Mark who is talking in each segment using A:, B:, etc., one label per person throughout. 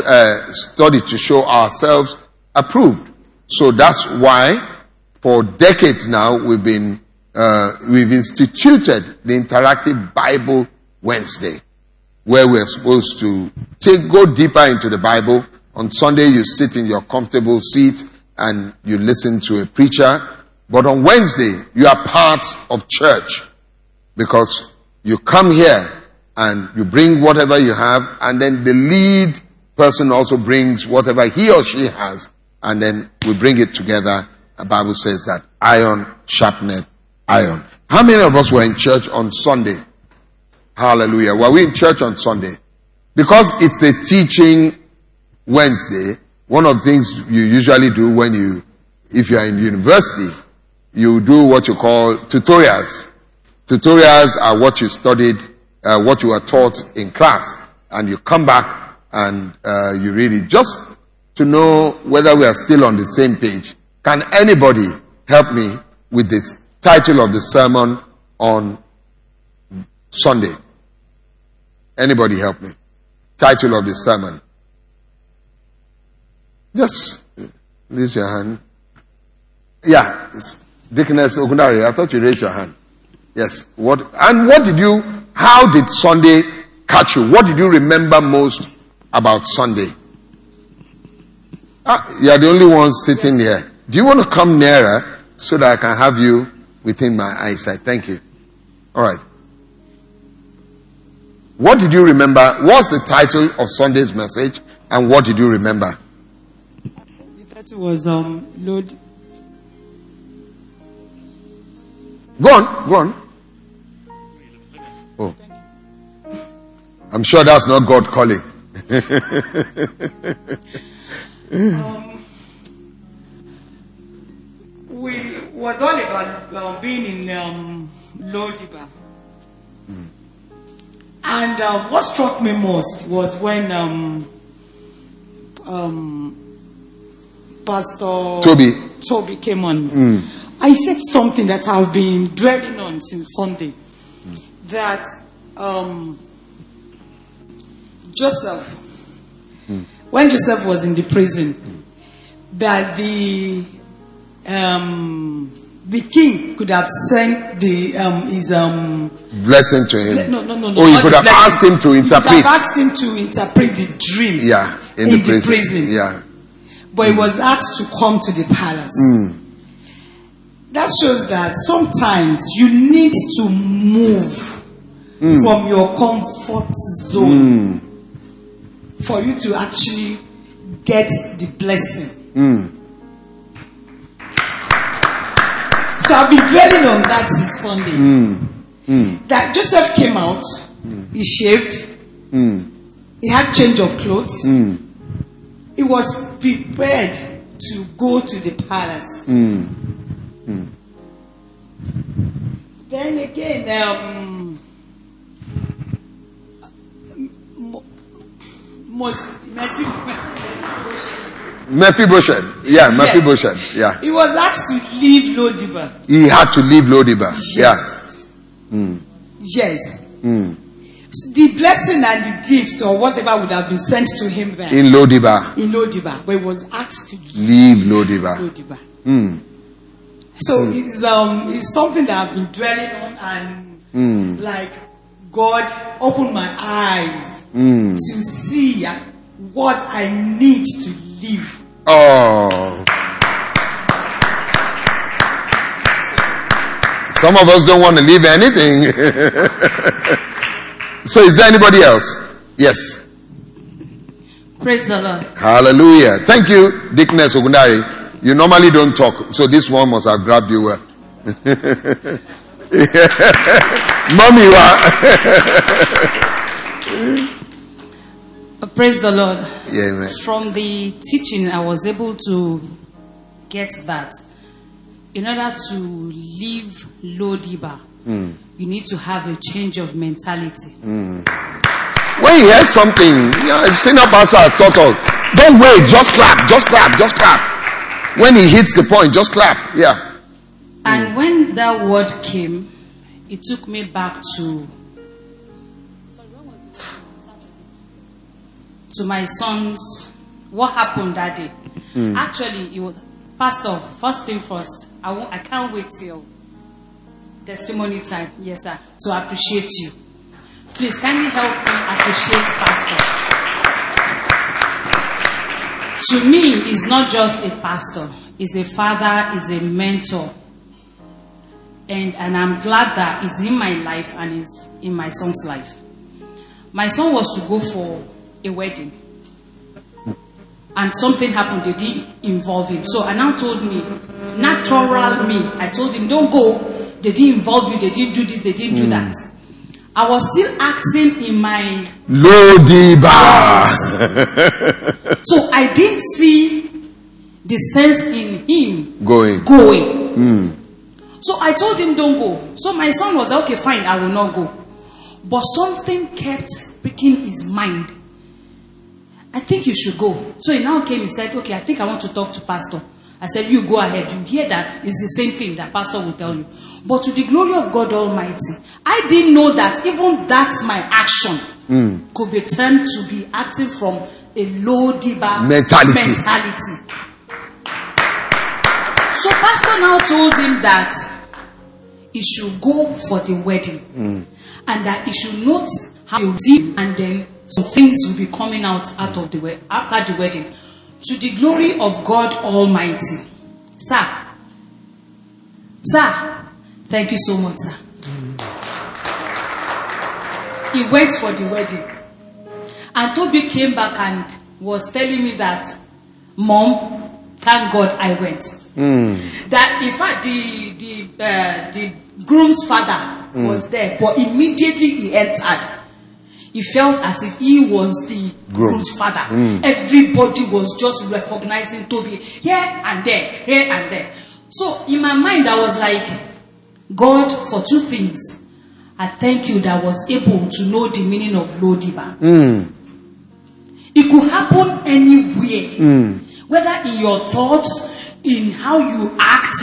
A: uh, study to show ourselves approved. So that's why for decades now we've been uh, we've instituted the interactive Bible Wednesday, where we're supposed to take go deeper into the Bible. On Sunday, you sit in your comfortable seat and you listen to a preacher. But on Wednesday, you are part of church because you come here and you bring whatever you have, and then the lead person also brings whatever he or she has, and then we bring it together. The Bible says that iron sharpened iron. How many of us were in church on Sunday? Hallelujah. Were we in church on Sunday? Because it's a teaching Wednesday, one of the things you usually do when you, if you are in university, you do what you call tutorials. Tutorials are what you studied, uh, what you were taught in class, and you come back and uh, you read it just to know whether we are still on the same page. Can anybody help me with the title of the sermon on Sunday. Anybody help me? Title of the sermon. Just raise your hand. Yeah, Deaconess Ogundari, I thought you raised your hand. Yes. What and what did you how did Sunday catch you? What did you remember most about Sunday? Ah, you are the only one sitting here. Do you want to come nearer so that I can have you within my eyesight. Thank you. All right. What did you remember? What's the title of Sunday's message? And what did you remember?
B: The title was um, Lord.
A: Go on, go on. Oh. I'm sure that's not God calling.
B: Um, we was all about uh, being in um, Lodiba. Mm. And uh, what struck me most was when um, um, Pastor
A: Toby.
B: Toby came on. Mm. I said something that I've been dwelling on since Sunday. Mm. That um, Joseph, when Joseph was in the prison, that the um, the king could have sent the um, his um,
A: blessing to him.
B: No, no, no,
A: no. Or he could have asked him to interpret. He
B: could have asked him to interpret the dream.
A: Yeah, in, in the, prison. the, prison. Yeah,
B: but mm. he was asked to come to the palace. Mm. That shows that sometimes you need to move mm. from your comfort zone mm. For you to actually get the blessing.
A: Mm.
B: So I've been dwelling on that since Sunday.
A: Mm. Mm.
B: That Joseph came out, he shaved,
A: hmm.
B: he had change of clothes,
A: hmm.
B: he was prepared to go to the palace.
A: Hmm.
B: Then again, um, mercy.
A: Mephibosheth. Yeah, yes. Mephibosheth. Yeah.
B: He was asked to leave Lodiba.
A: He had to leave Lodiba.
B: Yes.
A: Yeah. Mm.
B: Yes.
A: Mm.
B: The blessing and the gift or whatever would have been sent to him there.
A: In Lodiba.
B: In Lodiba. But he was asked to
A: leave, leave Lodiba.
B: Lodiba.
A: Mm.
B: So mm. it's um it's something that I've been dwelling on and
A: mm.
B: like God opened my eyes
A: mm.
B: to see what I need to live.
A: Oh. Some of us don't want to leave anything. so, is there anybody else? Yes.
C: Praise the Lord.
A: Hallelujah. Thank you, Deaconess Ogundari. You normally don't talk, so this one must have grabbed you well. Mommy,
C: Praise the Lord.
A: Yeah, amen.
C: From the teaching, I was able to get that in order to leave Lodiba,
A: mm.
C: you need to have a change of mentality.
A: Mm. When you hear something, yeah, senior pastor taught us, don't wait, just clap, just clap, just clap. When he hits the point, just clap. Yeah.
C: And mm. when that word came, it took me back to to my son's what happened that day. Hmm. Actually, it was Pastor. First thing first, I won't, I can't wait till testimony time. Yes, sir. To appreciate you. Please, can you help me appreciate Pastor? To me, he's not just a pastor. He's a father. He's a mentor. And and I'm glad that he's in my life and he's in my son's life. My son was to go for a wedding and something happened, they didn't involve him. So I now told me, natural me, I told him, don't go. They didn't involve you, they didn't do this, they didn't do that. Hmm. I was still acting in my.
A: Lodiba.
C: So I didn't see the sense in him
A: Going.
C: going. Hmm. So I told him, don't go. So my son was like, okay, fine, I will not go. But something kept pricking his mind. I think you should go. So he now came, he said, okay, I think I want to talk to pastor. I said, you go ahead. You hear that it's the same thing that pastor will tell you. But to the glory of God Almighty, I didn't know that even that my action hmm. could be turned to be acting from a low diba
A: Mentality.
C: mentality. So pastor now told him that he should go for the wedding hmm. and that he should note how will and then some things will be coming out out of the way after the wedding to the glory of God Almighty. Sir, sir, thank you so much, sir. He went for the wedding. And Toby came back and was telling me that, Mom, thank God I went. That in fact the the uh, the groom's father was there, but immediately he entered. He felt as if he was the
A: Groom.
C: groom's father. Hmm. Everybody was just recognizing Toby here and there, here and there. So in my mind, I was like, God, for two things. I thank you that I was able to know the meaning of Lodiba. Hmm. It could happen anywhere, hmm. whether in your thoughts, in how you act.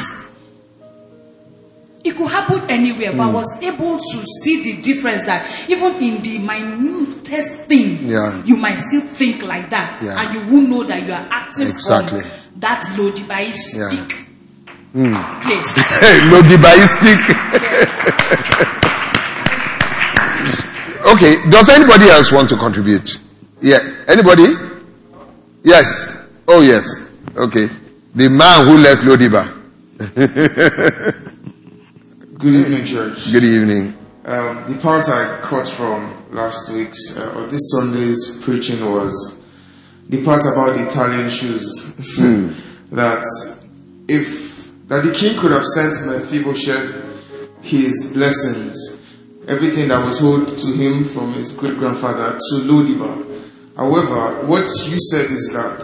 C: It could happen anywhere, but I hmm. was able to see the difference that even in the minutest thing,
A: Yeah.
C: you might still think like that,
A: Yeah.
C: and you will know that you are acting
A: Exactly.
C: from that Lodibaistic hmm. place.
A: Lodibaistic. okay. Does anybody else want to contribute? Yeah. Anybody? Yes. Oh, yes. Okay. The man who left Lodiba.
D: Good evening, church.
A: Good evening.
D: Um, the part I caught from last week's uh, or this Sunday's preaching was the part about the Italian shoes. that if that the king could have sent Mephibosheth his blessings, everything that was owed to him from his great grandfather to Lodibar. However, what you said is that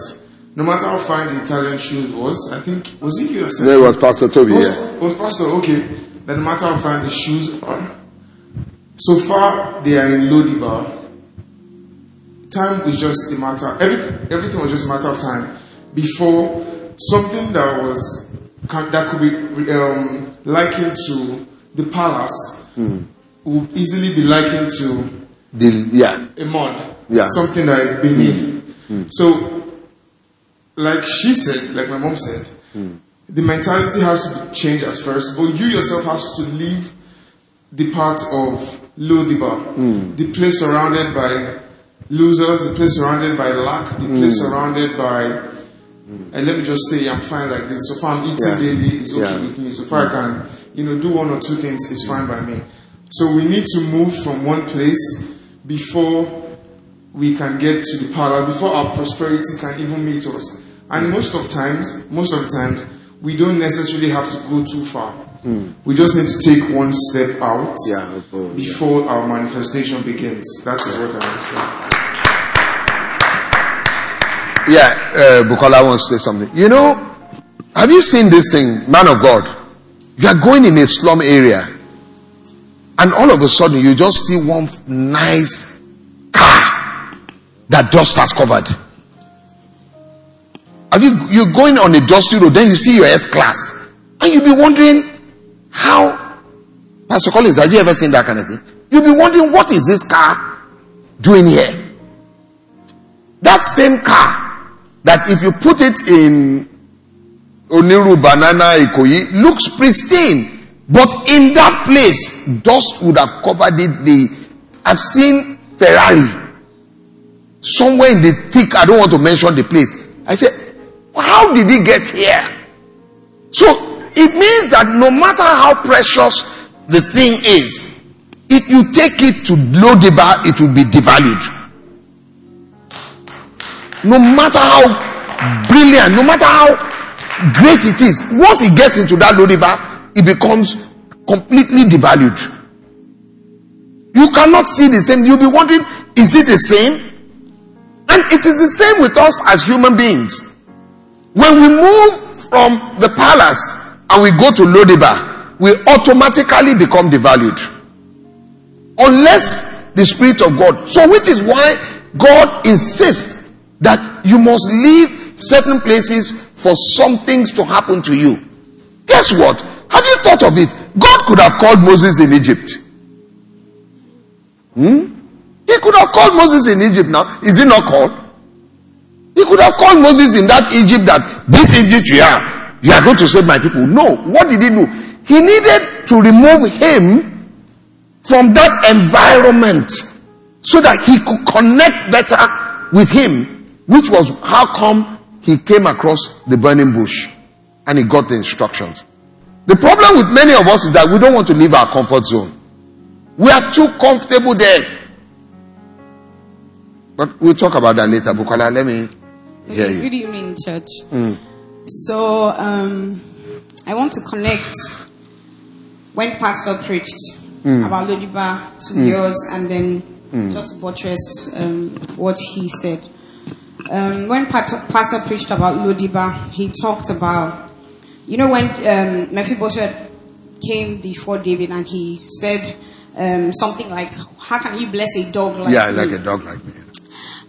D: no matter how fine the Italian shoes was, I think was it you that said
A: There was Pastor Toby.
D: was,
A: Yeah.
D: was pastor okay? Then no matter how fine the shoes are, so far they are in Lodibar. Time is just a matter. Everything, everything was just a matter of time before something that was that could be um, likened to the palace hmm. would easily be likened to
A: The, yeah.
D: a mud.
A: Yeah.
D: Something that is beneath. Hmm. So, like she said, like my mom said, hmm. The mentality has to be changed as first, but you yourself has to leave the part of Lodiba, hmm. the place surrounded by losers, the place surrounded by lack, the hmm. place surrounded by, and let me just say, I'm fine like this. So far, I'm eating
A: Yeah.
D: daily, it's okay
A: Yeah.
D: with me. So far, I hmm. can, you know, do one or two things, it's fine by me. So we need to move from one place before we can get to the palace, before our prosperity can even meet us. And most of times, most of the times, we don't necessarily have to go too far. We just need to take one step out
A: Yeah. oh, yeah.
D: before our manifestation begins. That is what I understand.
A: Yeah, uh, Bukola wants to say something. You know, have you seen this thing, man of God? You are going in a slum area, and all of a sudden you just see one nice car that dust has covered. Have you you're going on a dusty road, then you see your S class, and you'll be wondering how. Pastor Collins, have you ever seen that kind of thing? You'll be wondering what is this car doing here? That same car, that if you put it in Oniru Banana Ikoyi, looks pristine. But in that place, dust would have covered it. The I've seen Ferrari somewhere in the thick. I don't want to mention the place. I said, how did he get here? So it means that no matter how precious the thing is, if you take it to low deba, it will be devalued. No matter how brilliant, no matter how great it is, once it gets into that low deba, it becomes completely devalued. You cannot see the same. You'll be wondering, is it the same? And it is the same with us as human beings. When we move from the palace and we go to Lodiba, we automatically become devalued. Unless the Spirit of God. So, which is why God insists that you must leave certain places for some things to happen to you. Guess what? Have you thought of it? God could have called Moses in Egypt. Hmm? He could have called Moses in Egypt now. Is he not called? He could have called Moses in that Egypt that this Egypt you are, you are going to save my people. No. What did he do? He needed to remove him from that environment so that he could connect better with him, which was how come he came across the burning bush and he got the instructions. The problem with many of us is that we don't want to leave our comfort zone. We are too comfortable there. But we'll talk about that later. Bukola, let me hear you.
E: Good evening, church. So, um, I want to connect when Pastor preached about Lodiba to yours and then just buttress um, what he said. Um, when Pat- Pastor preached about Lodiba, he talked about, you know, when um, Mephibosheth came before David and he said um, something like, How can you bless a dog like
A: Yeah,
E: me?
A: like a dog like me.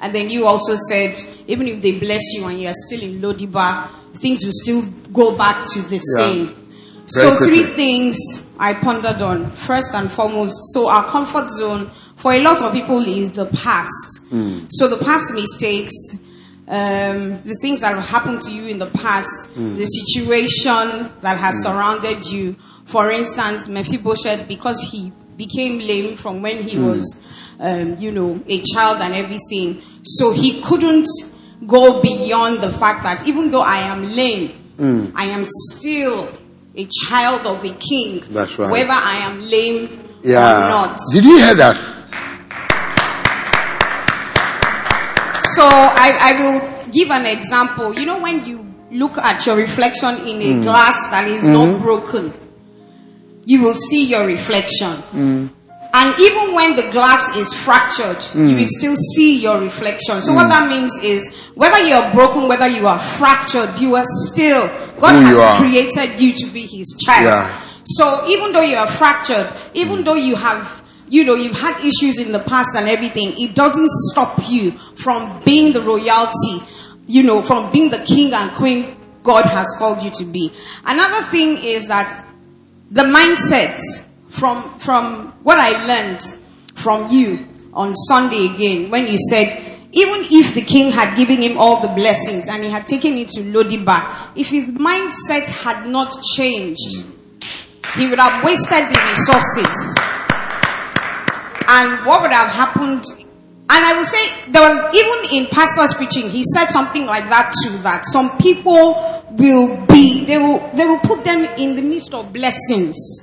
E: And then you also said, even if they bless you and you are still in Lodiba, things will still go back to the
A: Yeah.
E: same. So,
A: quickly.
E: three things I pondered on. First and foremost, so our comfort zone for a lot of people is the past. So, the past mistakes, um, the things that have happened to you in the past, the situation that has surrounded you. For instance, Mephibosheth, because he became lame from when he was, um, you know, a child and everything, so he couldn't go beyond the fact that even though I am lame, mm. I am still a child of a king.
A: That's right.
E: Whether I am lame or
A: Yeah.
E: not.
A: Did you hear that?
E: So I, I will give an example. You know, when you look at your reflection in a mm. glass that is not mm. broken, you will see your reflection. And even when the glass is fractured, you hmm. will still see your reflection. So hmm. what that means is whether you are broken, whether you are fractured, you are still God
A: Who
E: has
A: you
E: created you to be his child.
A: Yeah.
E: So even though you are fractured, even hmm. though you have, you know, you've had issues in the past and everything, it doesn't stop you from being the royalty, you know, from being the king and queen God has called you to be. Another thing is that the mindset from from what I learned from you on Sunday again when you said even if the king had given him all the blessings and he had taken it to Lodiba, if his mindset had not changed, he would have wasted the resources. And what would have happened? And I would say there even in pastor's preaching, he said something like that too. That some people will be, they will, they will put them in the midst of blessings,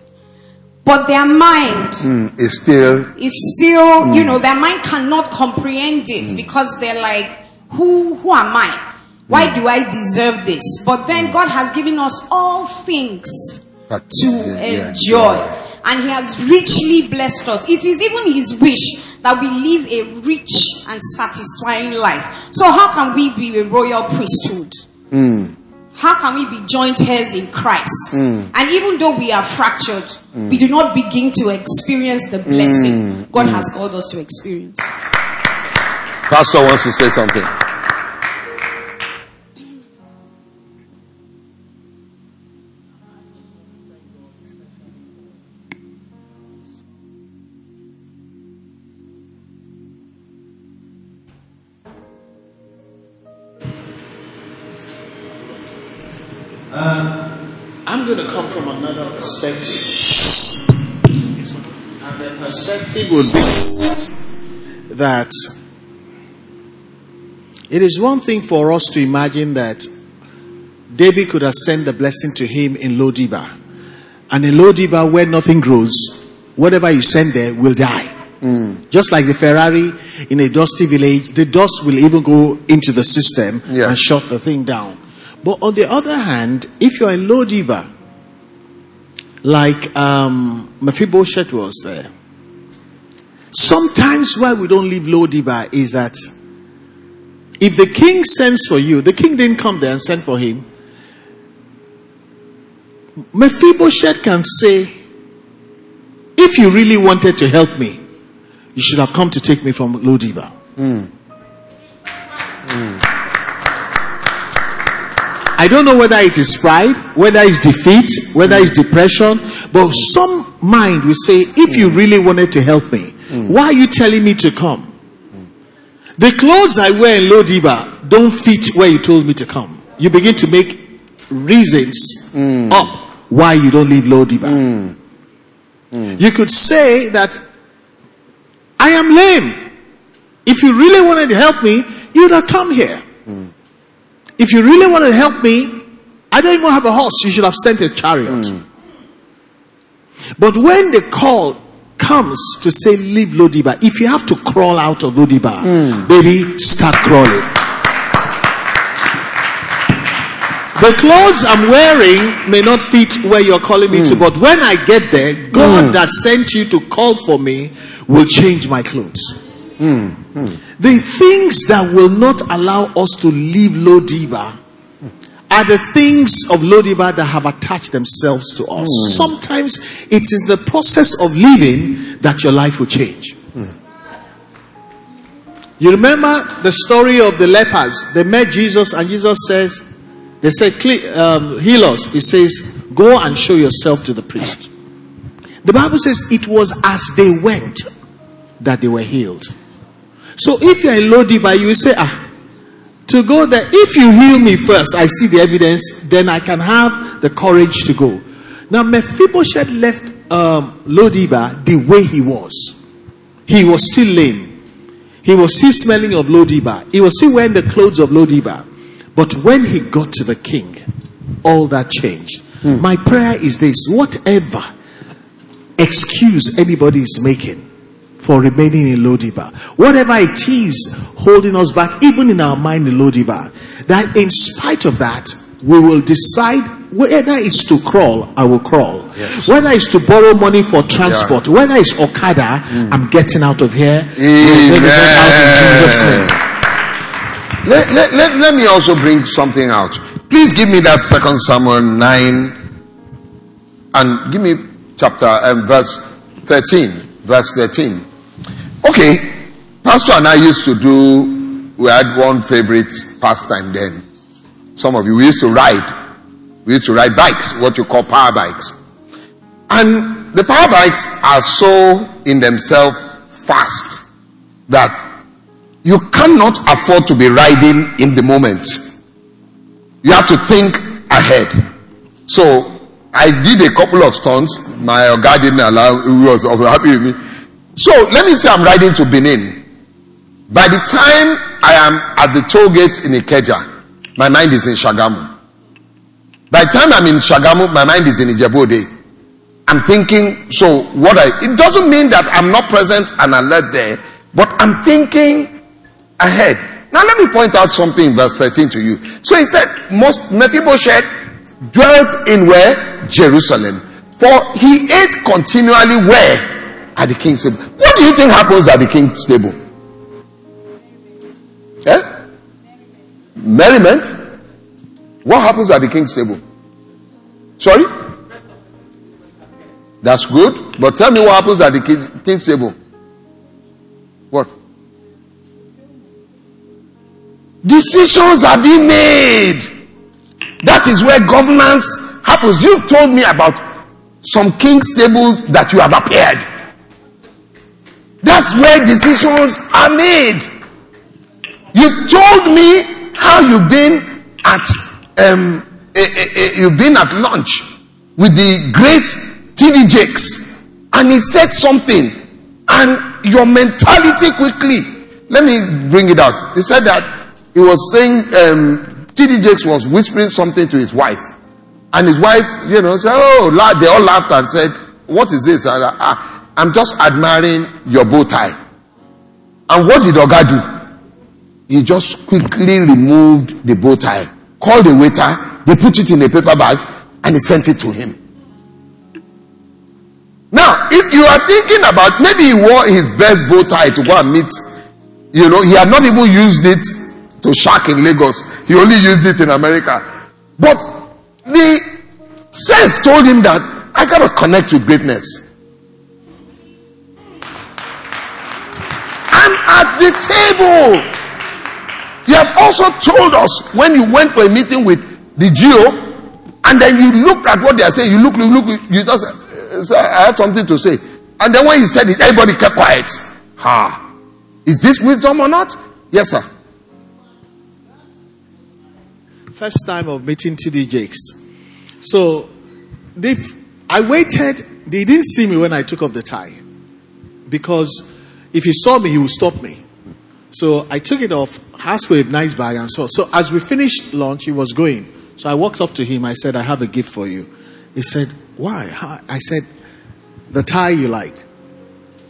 E: but their mind
A: Mm, it's still
E: is still, you hmm. know, their mind cannot comprehend it hmm. because they're like, who, who am I? Why hmm. do I deserve this? But then God has given us all things
A: But-
E: to
A: yeah, yeah,
E: enjoy.
A: joy.
E: And He has richly blessed us. It is even His wish that we live a rich and satisfying life. So, how can we be a royal priesthood? How can we be joint heirs in Christ? Hmm. And even though we are fractured, hmm. we do not begin to experience the blessing hmm. God has called us to experience.
A: Pastor wants to say something.
F: I'm going to come from another perspective. And the perspective would be that it is one thing for us to imagine that David could have sent the blessing to him in Lodiba. And in Lodiba, where nothing grows, whatever you send there will die. Hmm. Just like the Ferrari in a dusty village, the dust will even go into the system
A: Yeah.
F: and shut the thing down. But on the other hand, if you're in Lodiba, like um, Mephibosheth was there, sometimes why we don't leave Lodiba is that if the king sends for you, the king didn't come there and send for him. Mephibosheth can say, if you really wanted to help me, you should have come to take me from Lodiba. I don't know whether it is pride, whether it's defeat, whether it's depression, but some mind will say, if you really wanted to help me, why are you telling me to come? The clothes I wear in Lodiba don't fit where you told me to come. You begin to make reasons mm. up why you don't leave Lodiba. Mm. Mm. You could say that I am lame. If you really wanted to help me, you'd have come here. If you really want to help me, I don't even have a horse. You should have sent a chariot. Hmm. But when the call comes to say leave Lodiba, if you have to crawl out of Lodiba, hmm. baby, start crawling. The clothes I'm wearing may not fit where you're calling me to, hmm. but when I get there, God that sent you to call for me will change my clothes. The things that will not allow us to leave Lodiba are the things of Lodiba that have attached themselves to us. Sometimes it is the process of living that your life will change. You remember the story of the lepers? They met Jesus, and Jesus says, They said, um, Heal us. He says, Go and show yourself to the priest. The Bible says it was as they went that they were healed. So if you're in Lodiba, you say, Ah, to go there, if you heal me first, I see the evidence, then I can have the courage to go. Now, Mephibosheth left um, Lodiba the way he was. He was still lame. He was still smelling of Lodiba. He was still wearing the clothes of Lodiba. But when he got to the king, all that changed. My prayer is this whatever excuse anybody is making for remaining in Lodiba, whatever it is holding us back, even in our mind in Lodiba, that in spite of that, we will decide whether it's to crawl, I will crawl. Whether it's to borrow money for transport, whether it's Okada, I'm getting out of here. We're going to get out in Jesus' name.
A: Let, let, let, let me also bring something out. Please give me that second Samuel 9 and give me chapter um, verse 13. Verse 13. Okay, Pastor and I used to do, we had one favorite pastime then. Some of you, we used to ride. We used to ride bikes, what you call power bikes. And the power bikes are so in themselves fast that you cannot afford to be riding in the moment. You have to think ahead. So I did a couple of stunts. My guy didn't allow, he was happy with me. So let me say I'm riding to Benin. By the time I am at the toll gate in Ikeja, my mind is in Shagamu. By the time I'm in Shagamu, my mind is in Ijebu-Ode. I'm thinking, so what I, it doesn't mean that I'm not present and alert there, but I'm thinking ahead. Now let me point out something in verse 13 to you. So he said, most Mephibosheth dwelt in where? Jerusalem. For he ate continually where? At the king's table. What do you think happens at the king's table? Eh? Merriment? What happens at the king's table? Sorry? That's good. But tell me what happens at the king's, table. What? Decisions are being made. That is where governance happens. You've told me about some king's table that you have appeared. That's where decisions are made. You told me how you've been at um, you've been at lunch with the great TD Jakes, and he said something, and your mentality quickly. Let me bring it out. He said that he was saying um, TD Jakes was whispering something to his wife, and his wife, you know, said, "Oh," they all laughed and said, "What is this?" And, "Ah, I'm just admiring your bow tie. And what did Oga do? He just quickly removed the bow tie, called the waiter, they put it in a paper bag, and he sent it to him. Now, if you are thinking about maybe he wore his best bow tie to go and meet, you know, he had not even used it to shark in Lagos, he only used it in America. But the sense told him that I gotta connect with greatness. At the table. You have also told us when you went for a meeting with the Geo, and then you looked at what they are saying. You look, you look, you just uh, I have something to say. And then when he said it, everybody kept quiet. Ha! Is this wisdom or not? Yes, sir.
F: First time of meeting TD Jakes. So they, I waited. They didn't see me when I took off the tie because if he saw me, he would stop me. So I took it off, asked for a nice bag, and so. So as we finished lunch, he was going. So I walked up to him. I said, "I have a gift for you." He said, "Why?" I said, "The tie you liked.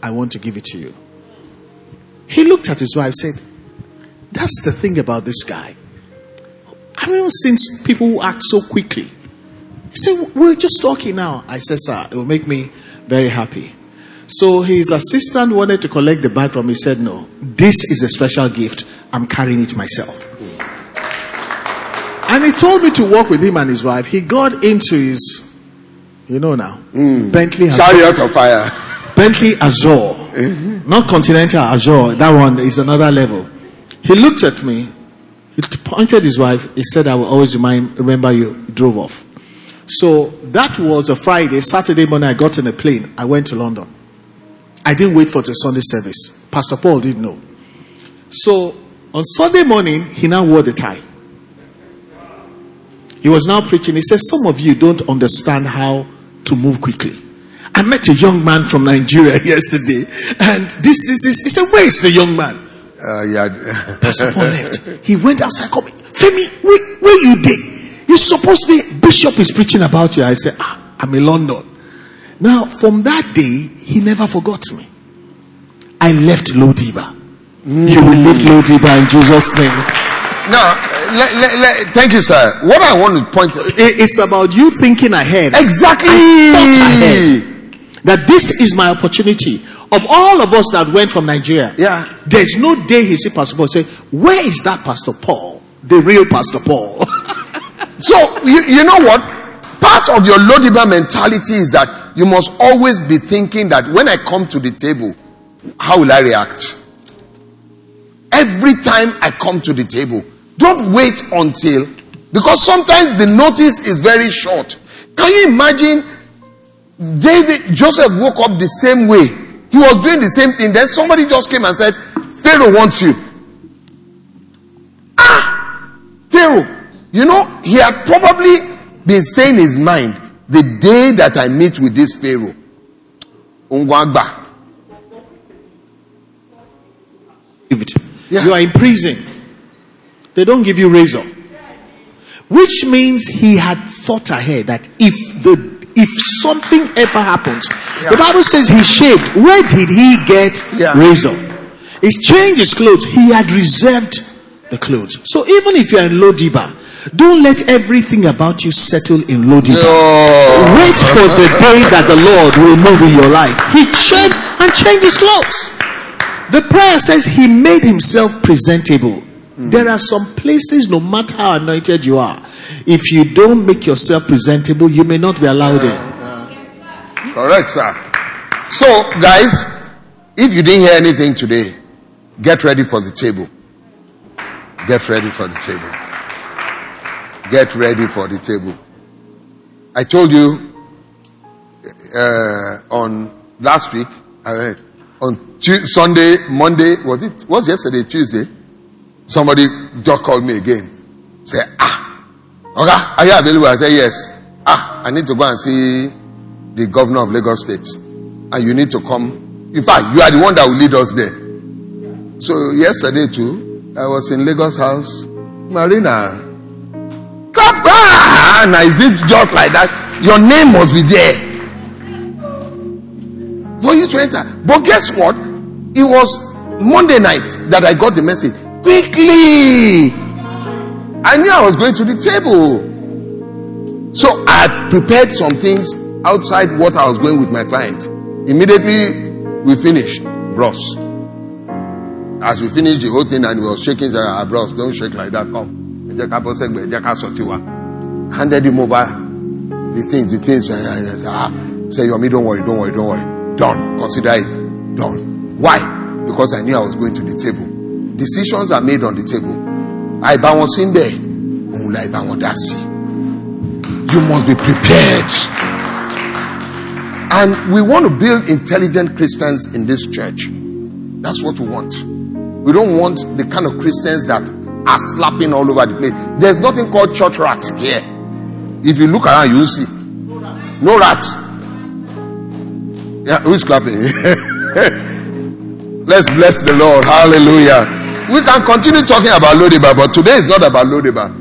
F: I want to give it to you." He looked at his wife, said, "That's the thing about this guy. I've never seen people who act so quickly." He said, "We're just talking now." I said, "Sir, it will make me very happy." So his assistant wanted to collect the bag from him. He said, No, this is a special gift. I'm carrying it myself. And he told me to work with him and his wife. He got into his, you know now, mm. Bentley Azure.
A: Chariot of fire.
F: Bentley Azure. Mm-hmm. Not Continental Azure. That one is another level. He looked at me. He pointed his wife. He said, I will always remind, remember you. He drove off. So that was a Friday. Saturday morning, I got in a plane. I went to London. I didn't wait for the Sunday service. Pastor Paul didn't know. So on Sunday morning, he now wore the tie. He was now preaching. He said, Some of you don't understand how to move quickly. I met a young man from Nigeria yesterday, and this, this is, he said, Where is the young man?
A: Uh, yeah.
F: Pastor Paul left. He went outside, called me, Femi, where, where you did? You're supposed to be, Bishop is preaching about you. I said, ah, I'm in London. Now, from that day, he never forgot me. I left Lodiba. You will leave Lodiba in Jesus' name.
A: now, uh, let, let, let- thank you, sir. What I want to point out.
F: It's about you thinking ahead.
A: Exactly.
F: ahead. That this is my opportunity. Of all of us that went from Nigeria,
A: Yeah.
F: there's no day he see Pastor Paul say, Where is that Pastor Paul? The real Pastor Paul.
A: So, you, you know what? Part of your Lodiba mentality is that you must always be thinking that when I come to the table, how will I react? Every time I come to the table, don't wait until, because sometimes the notice is very short. Can you imagine David, Joseph woke up the same way. He was doing the same thing. Then somebody just came and said, Pharaoh wants you. Ah! Pharaoh. You know, he had probably been saying his mind, the day that I meet with this Pharaoh, Ungwagba.
F: Yeah. You are in prison. They don't give you razor. Which means he had thought ahead that if the if something ever happens,
A: Yeah.
F: the Bible says he shaved. Where did he get
A: Yeah.
F: razor? He's changed his clothes. He had reserved the clothes. So even if you're in low Lodiba, don't let everything about you settle in Lodiba.
A: Oh.
F: Wait for the day that the Lord will move in your life. He shaved and changed his clothes. The prayer says he made himself presentable. Hmm. There are some places, no matter how anointed you are, if you don't make yourself presentable, you may not be allowed in.
A: Correct, sir. So, guys, if you didn't hear anything today, get ready for the table. Get ready for the table. Get ready for the table. I told you uh, on last week, uh, on Sunday, Monday, was it? Was yesterday Tuesday? Somebody just called me again. Say, ah, Okay, are you available? I said, yes. Ah, I need to go and see the governor of Lagos State. And you need to come. In fact, you are the one that will lead us there. So yesterday too, I was in Lagos House, Marina. On! Is it just like that? Your name must be there for you to enter. But guess what? It was Monday night that I got the message. Quickly! I knew I was going to the table. So I prepared some things outside what I was going with my client. Immediately we finished, bros. As we finished the whole thing and we were shaking, ah, bros, don't shake like that. Come. Handed him over the things, the things. Ah, say, Yomi, don't worry, don't worry, don't worry. Done. Consider it done. Why? Because I knew I was going to the table. Decisions are made on the table. I wọn sí ń. You must be prepared. And we want to build intelligent Christians in this church. That's what we want. We don't want the kind of Christians that are slapping all over the place. There's nothing called church rat here. If you look around, you'll see. No rats. Yeah, who's clapping? Let's bless the Lord. Hallelujah. We can continue talking about Lodibar, but today is not about Lodibar.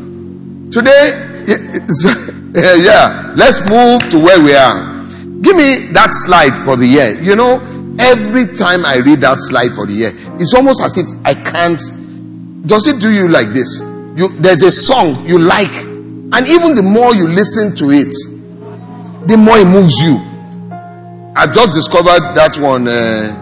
A: Today, yeah, let's move to where we are. Give me that slide for the year. You know, every time I read that slide for the year, it's almost as if I can't. Does it do you like this? You, there's a song you like, and even the more you listen to it, the more it moves you. I just discovered that one. Uh.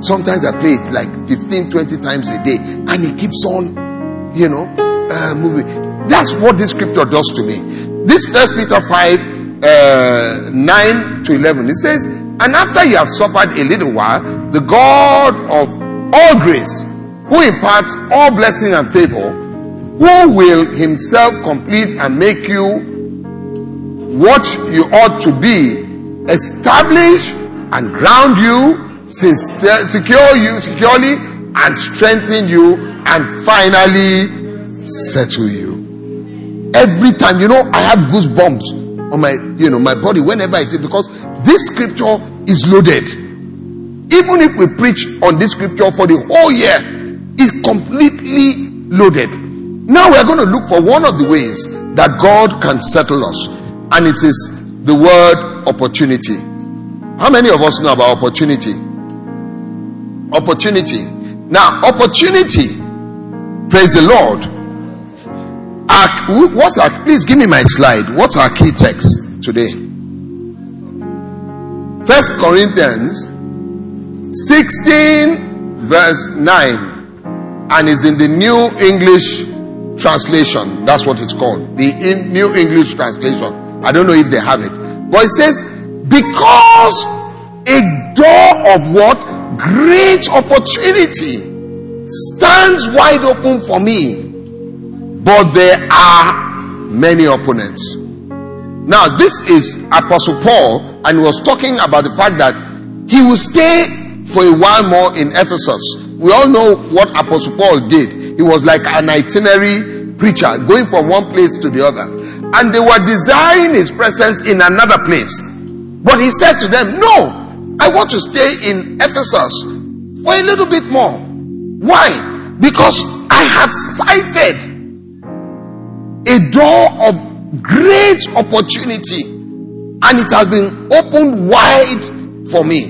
A: Sometimes I play it like 15, 20 times a day, and it keeps on, you know, uh, moving. That's what this scripture does to me. This First Peter 5, uh, 9 to 11, it says, And after you have suffered a little while, the God of all grace, who imparts all blessing and favor, who will himself complete and make you what you ought to be, establish and ground you, secure you securely, and strengthen you, and finally settle you. Every time, you know, I have goosebumps on my, you know, my body whenever it is because this scripture is loaded. Even if we preach on this scripture for the whole year, it's completely loaded. Now we are going to look for one of the ways that God can settle us and it is the word opportunity. How many of us know about opportunity? Opportunity. Now, opportunity, praise the Lord. Our, what's our, please give me my slide. What's our key text today? First Corinthians 16, verse 9, and is in the New English translation. That's what it's called. The in New English translation. I don't know if they have it. But it says, because a door of what? Great opportunity stands wide open for me. But there are many opponents. Now, this is Apostle Paul, and he was talking about the fact that he will stay for a while more in Ephesus. We all know what Apostle Paul did. He was like an itinerary preacher, going from one place to the other and they were desiring his presence in another place. But he said to them, No, I want to stay in Ephesus for a little bit more. Why? Because I have sighted a door of great opportunity and it has been opened wide for me.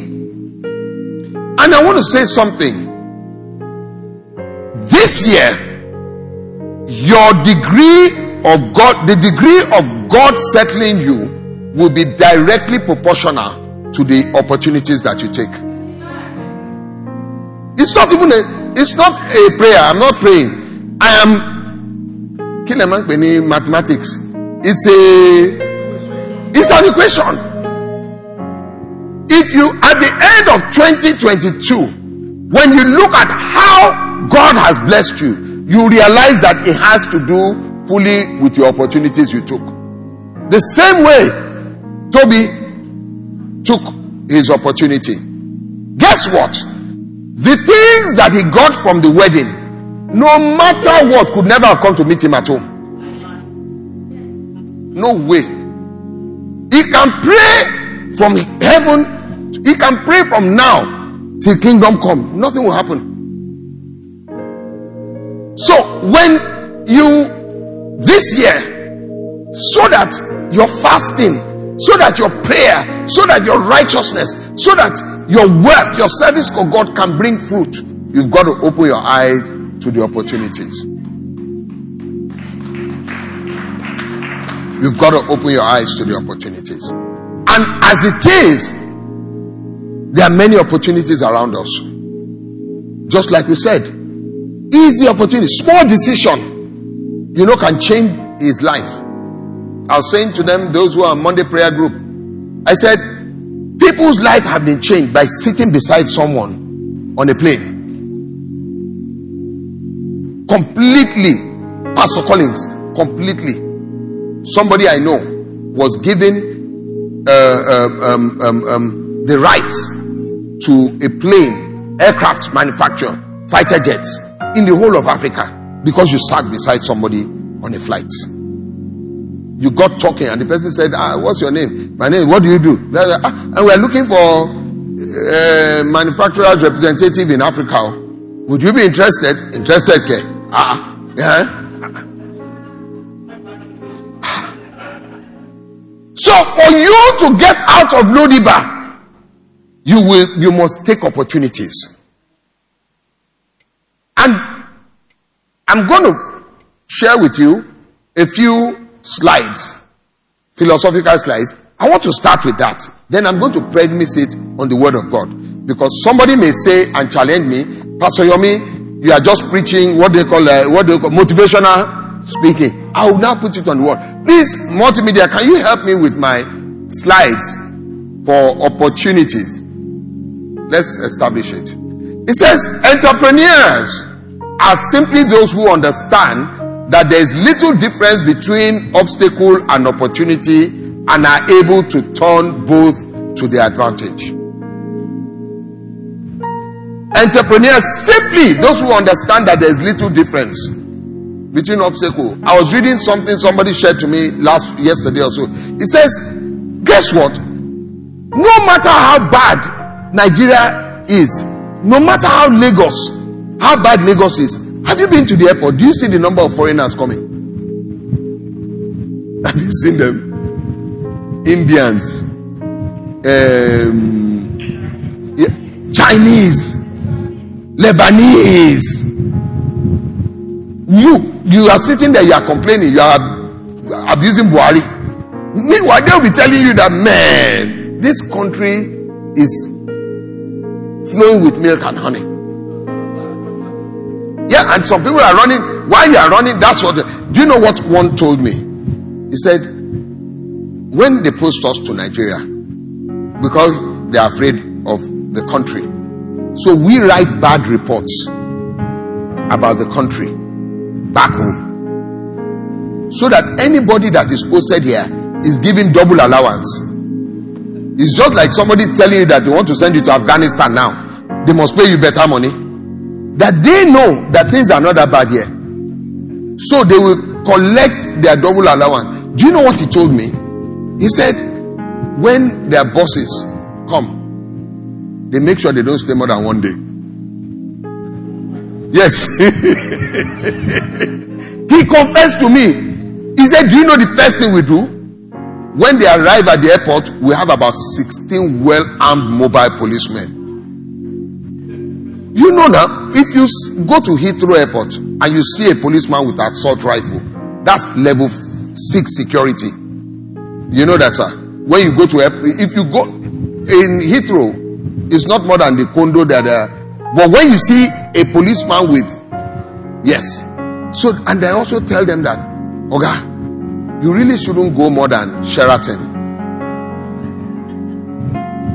A: And I want to say something. This year, your degree of God, the degree of God settling you will be directly proportional to the opportunities that you take. It's not even a, it's not a prayer. I'm not praying. I am Kileman mathematics. It's a it's an equation. If you at the end of 2022, when you look at how God has blessed you, you realize that it has to do fully with your opportunities you took. The same way Toby took his opportunity. Guess what? The things that he got from the wedding, no matter what, could never have come to meet him at home. No way. He can pray from heaven, he can pray from now till kingdom come. Nothing will happen. So when you this year so that your fasting, so that your prayer, so that your righteousness, so that your work, your service for God can bring fruit, you've got to open your eyes to the opportunities. You've got to open your eyes to the opportunities. And as it is, there are many opportunities around us. Just like we said, easy opportunity, small decision, you know, can change his life. I was saying to them, those who are Monday prayer group, I said, people's life have been changed by sitting beside someone on a plane. Completely. Pastor Collins, completely. Somebody I know was given uh, uh, um, um, um, the rights to a plane, aircraft manufacturer, fighter jets in the whole of Africa because you sat beside somebody on a flight you got talking and the person said, ah, what's your name? My name, what do you do? Ah, and we're looking for a uh, manufacturer's representative in Africa. Would you be interested? Interested, okay? Ah, yeah. So for you to get out of Lodebar, you will, you must take opportunities. And I'm going to share with you a few slides, philosophical slides. I want to start with that. Then I'm going to premise it on the word of God. Because somebody may say and challenge me, Pastor Yomi, you are just preaching what they call uh, what they call motivational speaking. I will now put it on the word. Please, multimedia, can you help me with my slides for opportunities? Let's establish it. It says entrepreneurs are simply those who understand that there is little difference between obstacle and opportunity and are able to turn both to their advantage. Entrepreneurs simply those who understand that there is little difference between obstacle. I was reading something somebody shared to me last yesterday or so. It says, guess what? No matter how bad Nigeria is, no matter how Lagos, how bad Lagos is, have you been to the airport? Do you see the number of foreigners coming? Have you seen them? Indians, um, yeah, Chinese, Lebanese. You, you are sitting there, you are complaining, you are abusing Buhari. Meanwhile, they'll be telling you that, man, this country is flowing with milk and honey. And some people are running. While you are running, that's what. do you know what one told me? He said, when they post us to Nigeria, because they are afraid of the country, so we write bad reports about the country back home. So that anybody that is posted here is given double allowance. It's just like somebody telling you that they want to send you to Afghanistan now. They must pay you better money that they know that things are not that bad here. So they will collect their double allowance. Do you know what he told me? He said, when their bosses come, they make sure they don't stay more than one day. Yes. he confessed to me. He said, Do you know the first thing we do? When they arrive at the airport, we have about 16 well armed mobile policemen you know now, if you go to Heathrow Airport and you see a policeman with assault rifle, that's level six security. You know that, sir. When you go to if you go in Heathrow, it's not more than the condo that. Uh, but when you see a policeman with, yes. So and I also tell them that, Oga, you really shouldn't go more than Sheraton.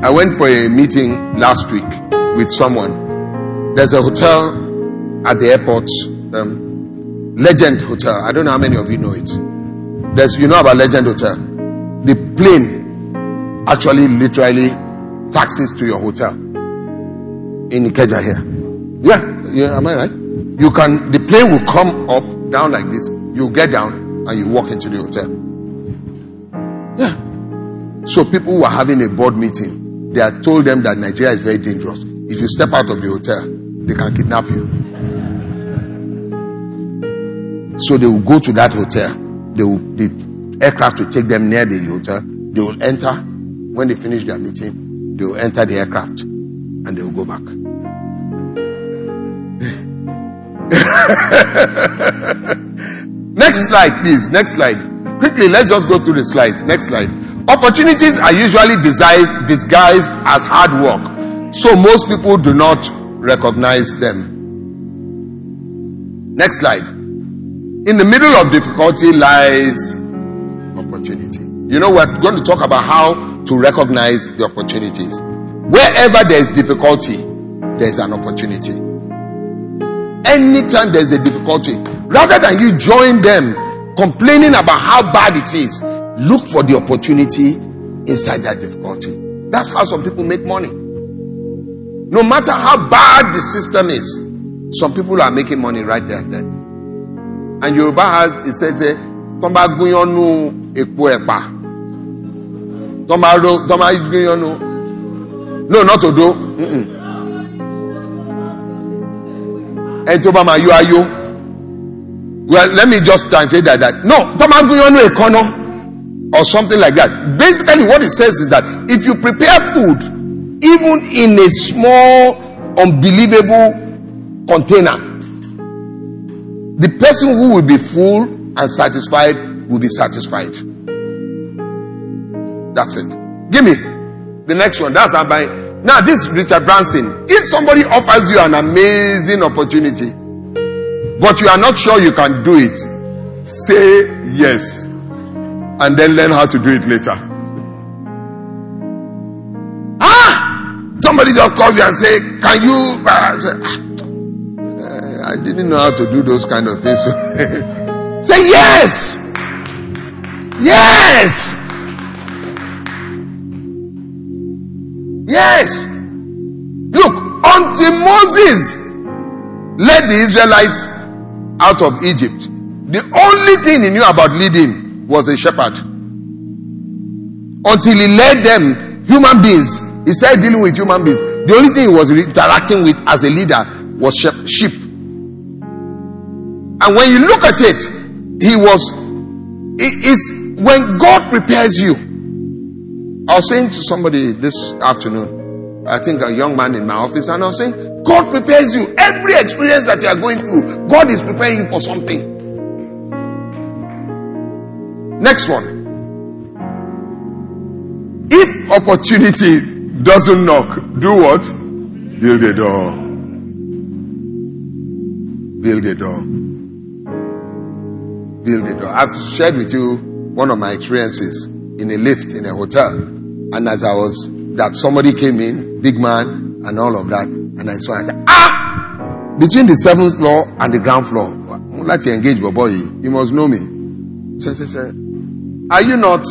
A: I went for a meeting last week with someone there's a hotel at the airport, um, Legend Hotel. I don't know how many of you know it. There's, you know about Legend Hotel. The plane actually literally taxis to your hotel. in Ikeja here. Yeah, yeah, am I right? You can, the plane will come up, down like this. You get down and you walk into the hotel. Yeah. So people who are having a board meeting, they are told them that Nigeria is very dangerous. If you step out of the hotel, they can kidnap you. So they will go to that hotel. They will, the aircraft will take them near the hotel. They will enter. When they finish their meeting, they will enter the aircraft and they will go back. Next slide, please. Next slide. Quickly, let's just go through the slides. Next slide. Opportunities are usually disguised, disguised as hard work, so most people do not recognize them. Next slide. In the middle of difficulty lies opportunity. You know, we're going to talk about how to recognize the opportunities. Wherever there is difficulty, there is an opportunity. Anytime there's a difficulty, rather than you join them complaining about how bad it is, look for the opportunity inside that difficulty. That's how some people make money. No matter how bad the system is, some people are making money right there and then. And Yoruba has, it says, eh, Tomba guyonu epo epa. Tomba guyonu. No, not Odo. Ẹni tó bá máa yọ ayọ̀ well let me just translate that that no tó máa gún yọnu or something like that basically what it says is that if you prepare food even in a small unbelievable container. The person who will be full and satisfied will be satisfied. That's it. Give me the next one. That's how by now, this Richard Branson, if somebody offers you an amazing opportunity, but you are not sure you can do it, say yes and then learn how to do it later. Somebody just calls you and say, Can you? Uh, I didn't know how to do those kind of things. say yes! Yes! Yes. Look, until Moses led the Israelites out of Egypt, the only thing he knew about leading was a shepherd. Until he led them, human beings, he started dealing with human beings. The only thing he was interacting with as a leader was sheep. And when you look at it, he was, it is when God prepares you, I was saying to somebody this afternoon, I think a young man in my office, and I was saying, God prepares you. Every experience that you are going through, God is preparing you for something. Next one. If opportunity doesn't knock, do what? Build a door. Build a door. Build a door. I've shared with you one of my experiences in a lift in a hotel. And as I was, that somebody came in, big man, and all of that. And I saw, I said, ah! Between the seventh floor and the ground floor. I would like to engage boy. You must know me. So I said, are you not,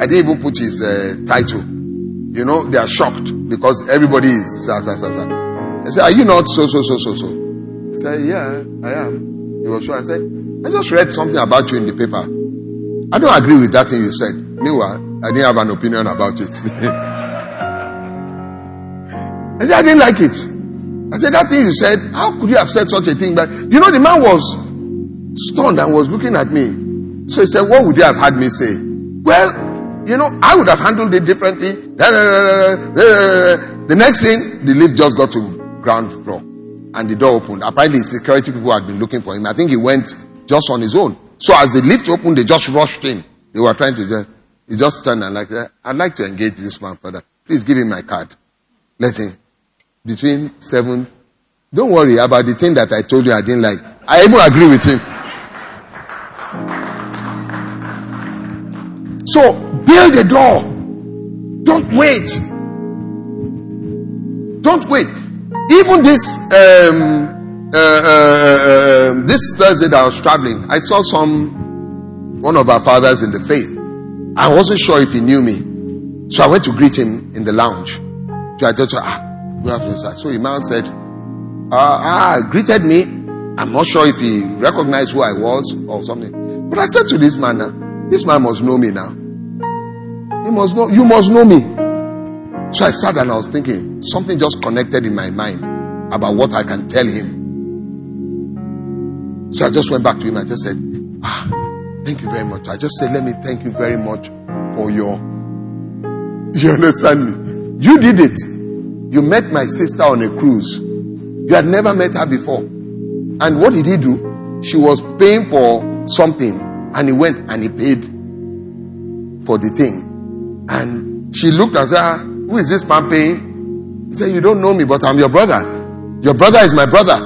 A: I didn't even put his uh, title. You know, they are shocked because everybody is, sa, sa, sa, sa. I said, are you not so, so, so, so, so? He said, yeah, I am. He was sure. I said, I just read something about you in the paper. I don't agree with that thing you said. Meanwhile, I didn't have an opinion about it. I said, I didn't like it. I said, that thing you said, how could you have said such a thing? But you know, the man was stunned and was looking at me. So he said, what would you have had me say? Well, you know, I would have handled it differently. The next thing, the lift just got to ground floor and the door opened. Apparently, security people had been looking for him. I think he went just on his own. So as the lift opened, they just rushed in. They were trying to just, he just turned and like, I'd like to engage this man further. Please give him my card. Let him. Between seven. Don't worry about the thing that I told you I didn't like. I even agree with him. So build a door. Don't wait. Don't wait. Even this um, uh, uh, uh, this Thursday that I was traveling, I saw some one of our fathers in the faith. I wasn't sure if he knew me, so I went to greet him in the lounge. So I her, ah, Go have inside. So man said, uh, ah, greeted me. I'm not sure if he recognized who I was or something. But I said to this man, this man must know me now. He must know, you must know me. So I sat and I was thinking, something just connected in my mind about what I can tell him. So I just went back to him. I just said, ah, thank you very much. I just said, let me thank you very much for your, you understand me? You did it. You met my sister on a cruise. You had never met her before. And what did he do? She was paying for something and he went and he paid for the thing. And she looked and said, ah, Who is this man paying? He said, You don't know me, but I'm your brother. Your brother is my brother.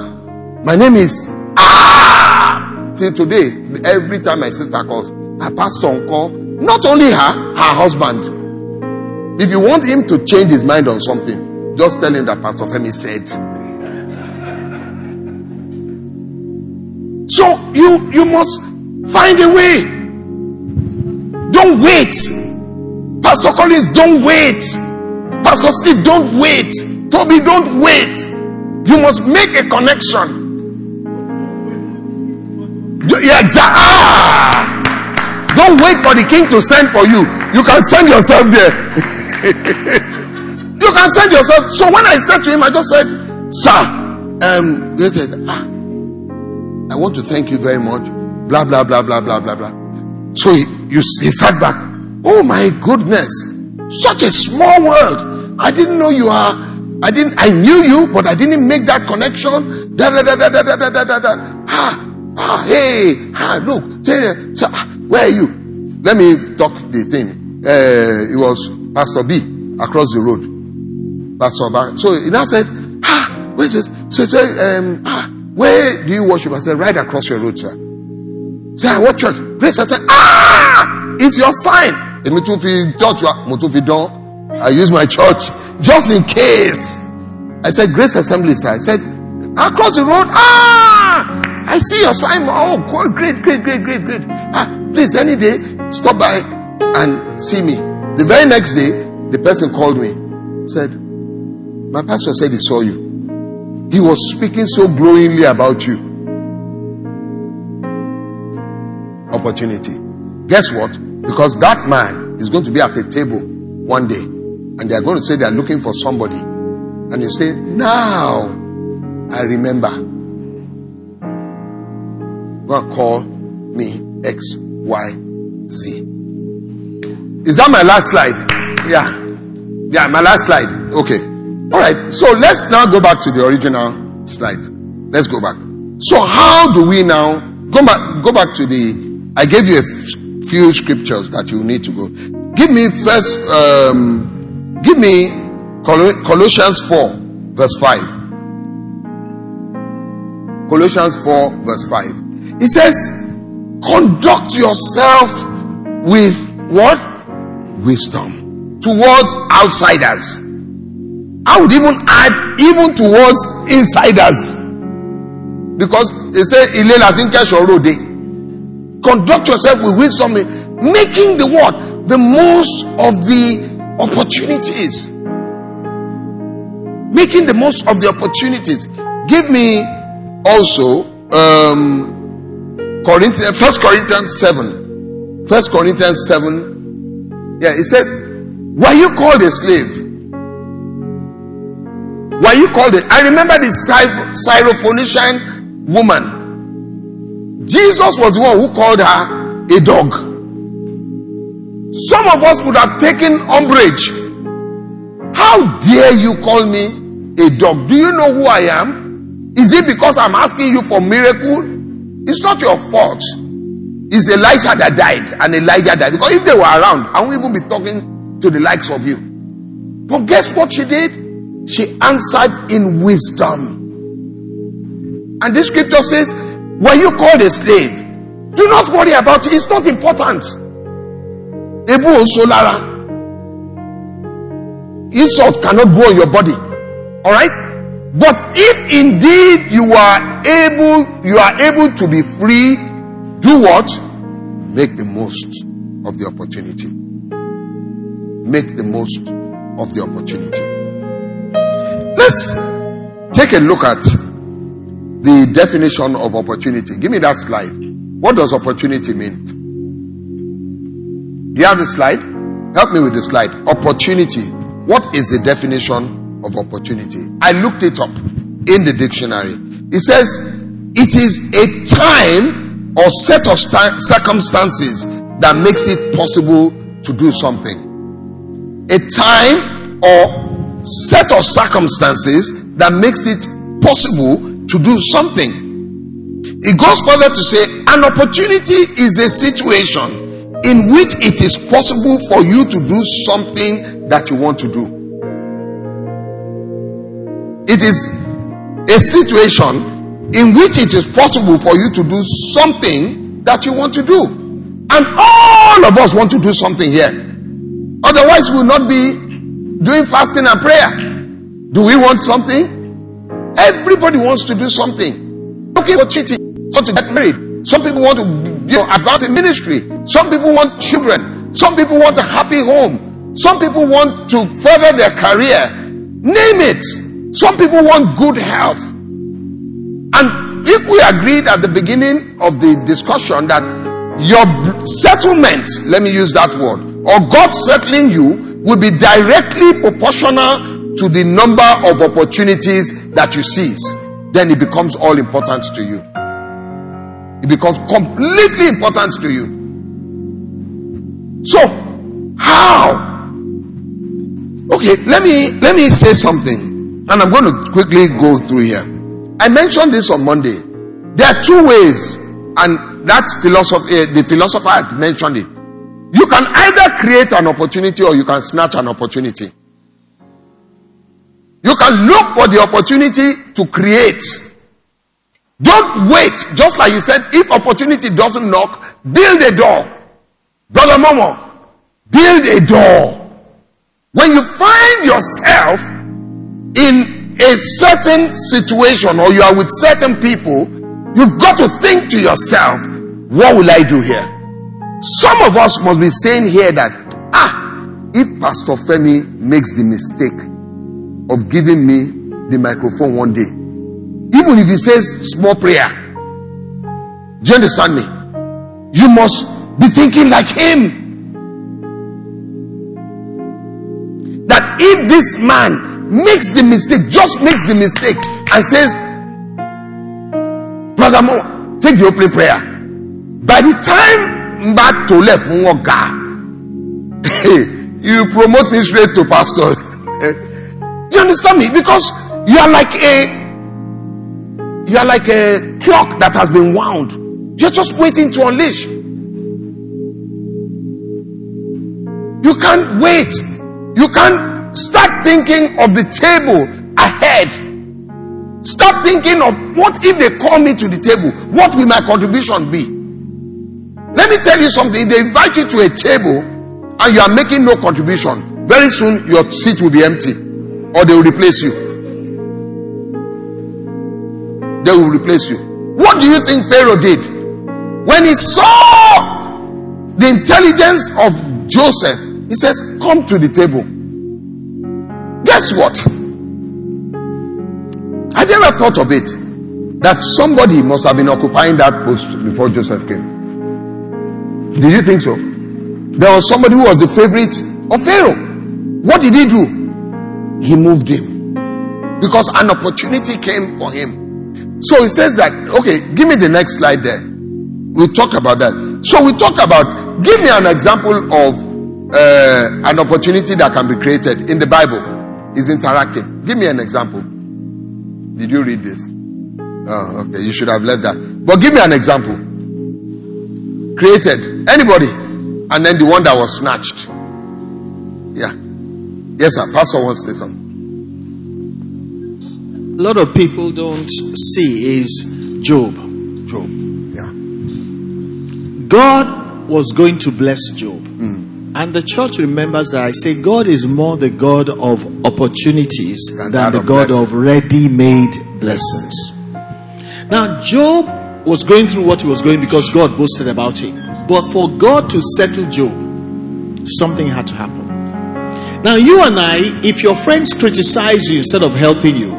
A: My name is Ah! Till today, every time my sister calls, her pastor on call, not only her, her husband. If you want him to change his mind on something, just tell him that Pastor Femi said. So you you must find a way. Don't wait. Pastor Collins, don't wait. Pastor Steve, don't wait. Toby, don't wait. You must make a connection. Yeah, exactly. Ah! Don't wait for the king to send for you. You can send yourself there. you can send yourself. So when I said to him, I just said, Sir, um, they said, ah, I want to thank you very much. Blah, blah, blah, blah, blah, blah, blah. So he, you, he sat back. Oh my goodness. Such a small world. I didn't know you are. I didn't, I knew you, but I didn't make that connection. Da, da, da, da, da, da, da, da, da. Ah, ah, hey, ah, look. Ah, where are you? Let me talk the thing. Uh, it was Pastor B across the road. Pastor Bar. So he now said, ah, where's this? So said, um, ah, where do you worship? I said, right across your road, sir. Say, I what church? Grace, I said, ah, it's your sign. Èmi tún fi church wa, mo tún fi. I use my church just in case. I said, Grace Assembly, sir. I said, across the road, ah, I see your sign. Oh, great, great, great, great, great. Ah, please, any day, stop by and see me. The very next day, the person called me, said, my pastor said he saw you. He was speaking so glowingly about you. Opportunity. Guess what? Because that man is going to be at a table one day and they are going to say they are looking for somebody. And you say, Now I remember. Go and call me X, Y, Z. Is that my last slide? Yeah. Yeah, my last slide. Okay. All right. So let's now go back to the original slide. Let's go back. So how do we now go back? Go back to the. I gave you a few scriptures that you need to go. Give me first. Um, give me Col- Colossians four, verse five. Colossians four, verse five. It says, "Conduct yourself with what? Wisdom towards outsiders." I would even add even towards insiders. Because they say Ile Latin Rode. Conduct yourself with wisdom, making the what? The most of the opportunities. Making the most of the opportunities. Give me also um Corinthians First Corinthians 7. First Corinthians 7. Yeah, it said, Were you called a slave? Were you called it? I remember the Syrophoenician woman. Jesus was the one who called her a dog. Some of us would have taken umbrage. How dare you call me a dog? Do you know who I am? Is it because I'm asking you for miracle? It's not your fault. It's Elisha that died and Elijah died. Because if they were around, I won't even be talking to the likes of you. But guess what she did? She answered in wisdom. And this scripture says, Were you called a slave? Do not worry about it, it's not important. Ebu Osolara. Insult cannot go on your body. Alright? But if indeed you are able, you are able to be free, do what? Make the most of the opportunity. Make the most of the opportunity. Let's take a look at the definition of opportunity. Give me that slide. What does opportunity mean? Do you have the slide? Help me with the slide. Opportunity. What is the definition of opportunity? I looked it up in the dictionary. It says it is a time or set of sta- circumstances that makes it possible to do something. A time or set of circumstances that makes it possible to do something. It goes further to say an opportunity is a situation in which it is possible for you to do something that you want to do. It is a situation in which it is possible for you to do something that you want to do. And all of us want to do something here. Otherwise, we will not be doing fasting and prayer. Do we want something? Everybody wants to do something. Okay, for cheating, want to get married. Some people want to you know, advance in ministry. Some people want children. Some people want a happy home. Some people want to further their career. Name it. Some people want good health. And if we agreed at the beginning of the discussion that your settlement, let me use that word, or God settling you will be directly proportional to the number of opportunities that you seize, then it becomes all important to you. It becomes completely important to you. So, how? Okay, let me let me say something, and I'm going to quickly go through here. I mentioned this on Monday. There are two ways, and that philosophy, eh, the philosopher had mentioned it. You can either create an opportunity or you can snatch an opportunity. You can look for the opportunity to create. Don't wait. Just like you said, if opportunity doesn't knock, build a door. Brother Momo, build a door. When you find yourself in a certain situation or you are with certain people, you've got to think to yourself, what will I do here? Some of us must be saying here that, ah, if Pastor Femi makes the mistake of giving me the microphone one day, even if he says small prayer, do you understand me? You must be thinking like him. That if this man makes the mistake, just makes the mistake, and says, Brother Mo, take the opening prayer. By the time back to left you promote me straight to pastor. you understand me? Because you are like a you are like a clock that has been wound. You're just waiting to unleash. You can't wait. You can't start thinking of the table ahead. Start thinking of what if they call me to the table? What will my contribution be? Let me tell you something. If they invite you to a table and you are making no contribution, very soon your seat will be empty or they will replace you. They will replace you. What do you think Pharaoh did? When he saw the intelligence of Joseph, he says, Come to the table. Guess what? Have you ever thought of it? That somebody must have been occupying that post before Joseph came. Did you think so? There was somebody who was the favorite of Pharaoh. What did he do? He moved him. Because an opportunity came for him. So he says that, okay, give me the next slide there. We talk about that. So we talk about, give me an example of uh, an opportunity that can be created in the Bible. Is interactive. Give me an example. Did you read this? Oh, okay. You should have left that. But give me an example. Created. Anybody? And then the one that was snatched. Yeah. Yes, sir. Pastor wants to say something.
F: A lot of people don't see is Job.
A: Job. Yeah.
F: God was going to bless Job. Mm. And the church remembers that I say God is more the God of opportunities
A: Than
F: than, the
A: of
F: God
A: blessing.
F: of ready made blessings. Now, Job was going through what he was going because God boasted about him. But for God to settle Job, something had to happen. Now, you and I, if your friends criticize you instead of helping you,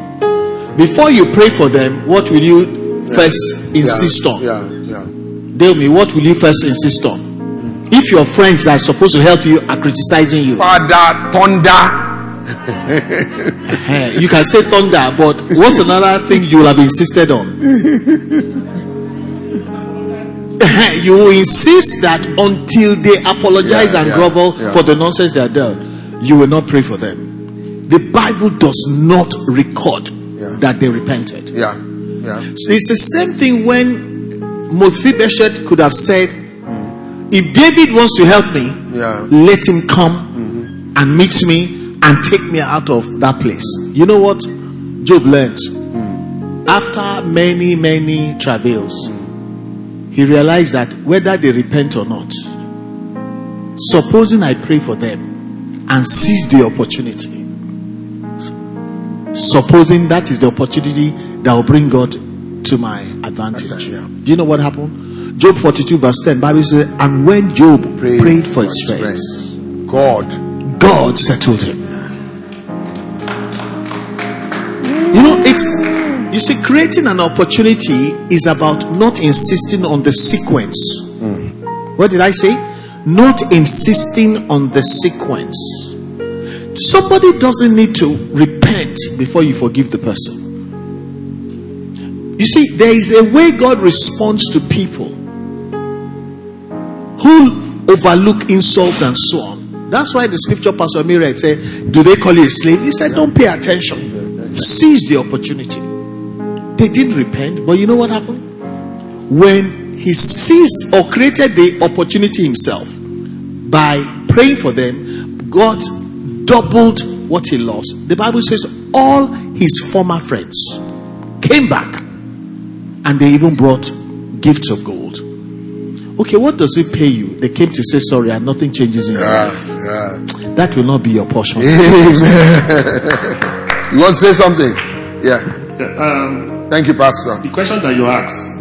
F: before you pray for them, what will you first insist
A: yeah,
F: on?
A: Yeah, yeah.
F: Tell me, what will you first insist on? If your friends that are supposed to help you are criticizing you,
A: Father, thunder.
F: eh, you can say thunder, but what's another thing you will have insisted on? You will insist that until they apologize
A: Yeah,
F: and
A: yeah,
F: grovel
A: yeah.
F: for the nonsense they are done, you will not pray for them. The Bible does not record
A: Yeah.
F: that they repented.
A: Yeah, yeah.
F: So it's the same thing when Mephibosheth could have said, mm. If David wants to help me,
A: Yeah.
F: let him come mm-hmm. and meet me and take me out of that place. You know what Job learned? Mm. After many, many travails, mm. he realized that whether they repent or not, supposing I pray for them and seize the opportunity, supposing that is the opportunity that will bring God to my advantage.
A: Okay, yeah.
F: Do you know what happened? Job 42 verse 10, Bible says, and when Job prayed, for his friends,
A: God.
F: God settled him. You know, it's you see, creating an opportunity is about not insisting on the sequence. Mm. What did I say? Not insisting on the sequence. Somebody doesn't need to repent before you forgive the person. You see, there is a way God responds to people who overlook insults and so on. That's why the scripture Pastor Mira said, Do they call you a slave? He said, Don't pay attention. Seize the opportunity. They didn't repent, but you know what happened? When he seized or created the opportunity himself by praying for them, God doubled what he lost. The Bible says all his former friends came back and they even brought gifts of gold. Okay, what does it pay you? They came to say sorry and nothing changes in your
A: Yeah,
F: life.
A: yeah.
F: That will not be your portion.
A: Amen. you want to say something? Yeah.
G: Yeah, um,
A: Thank you, Pastor.
G: the question that you asked.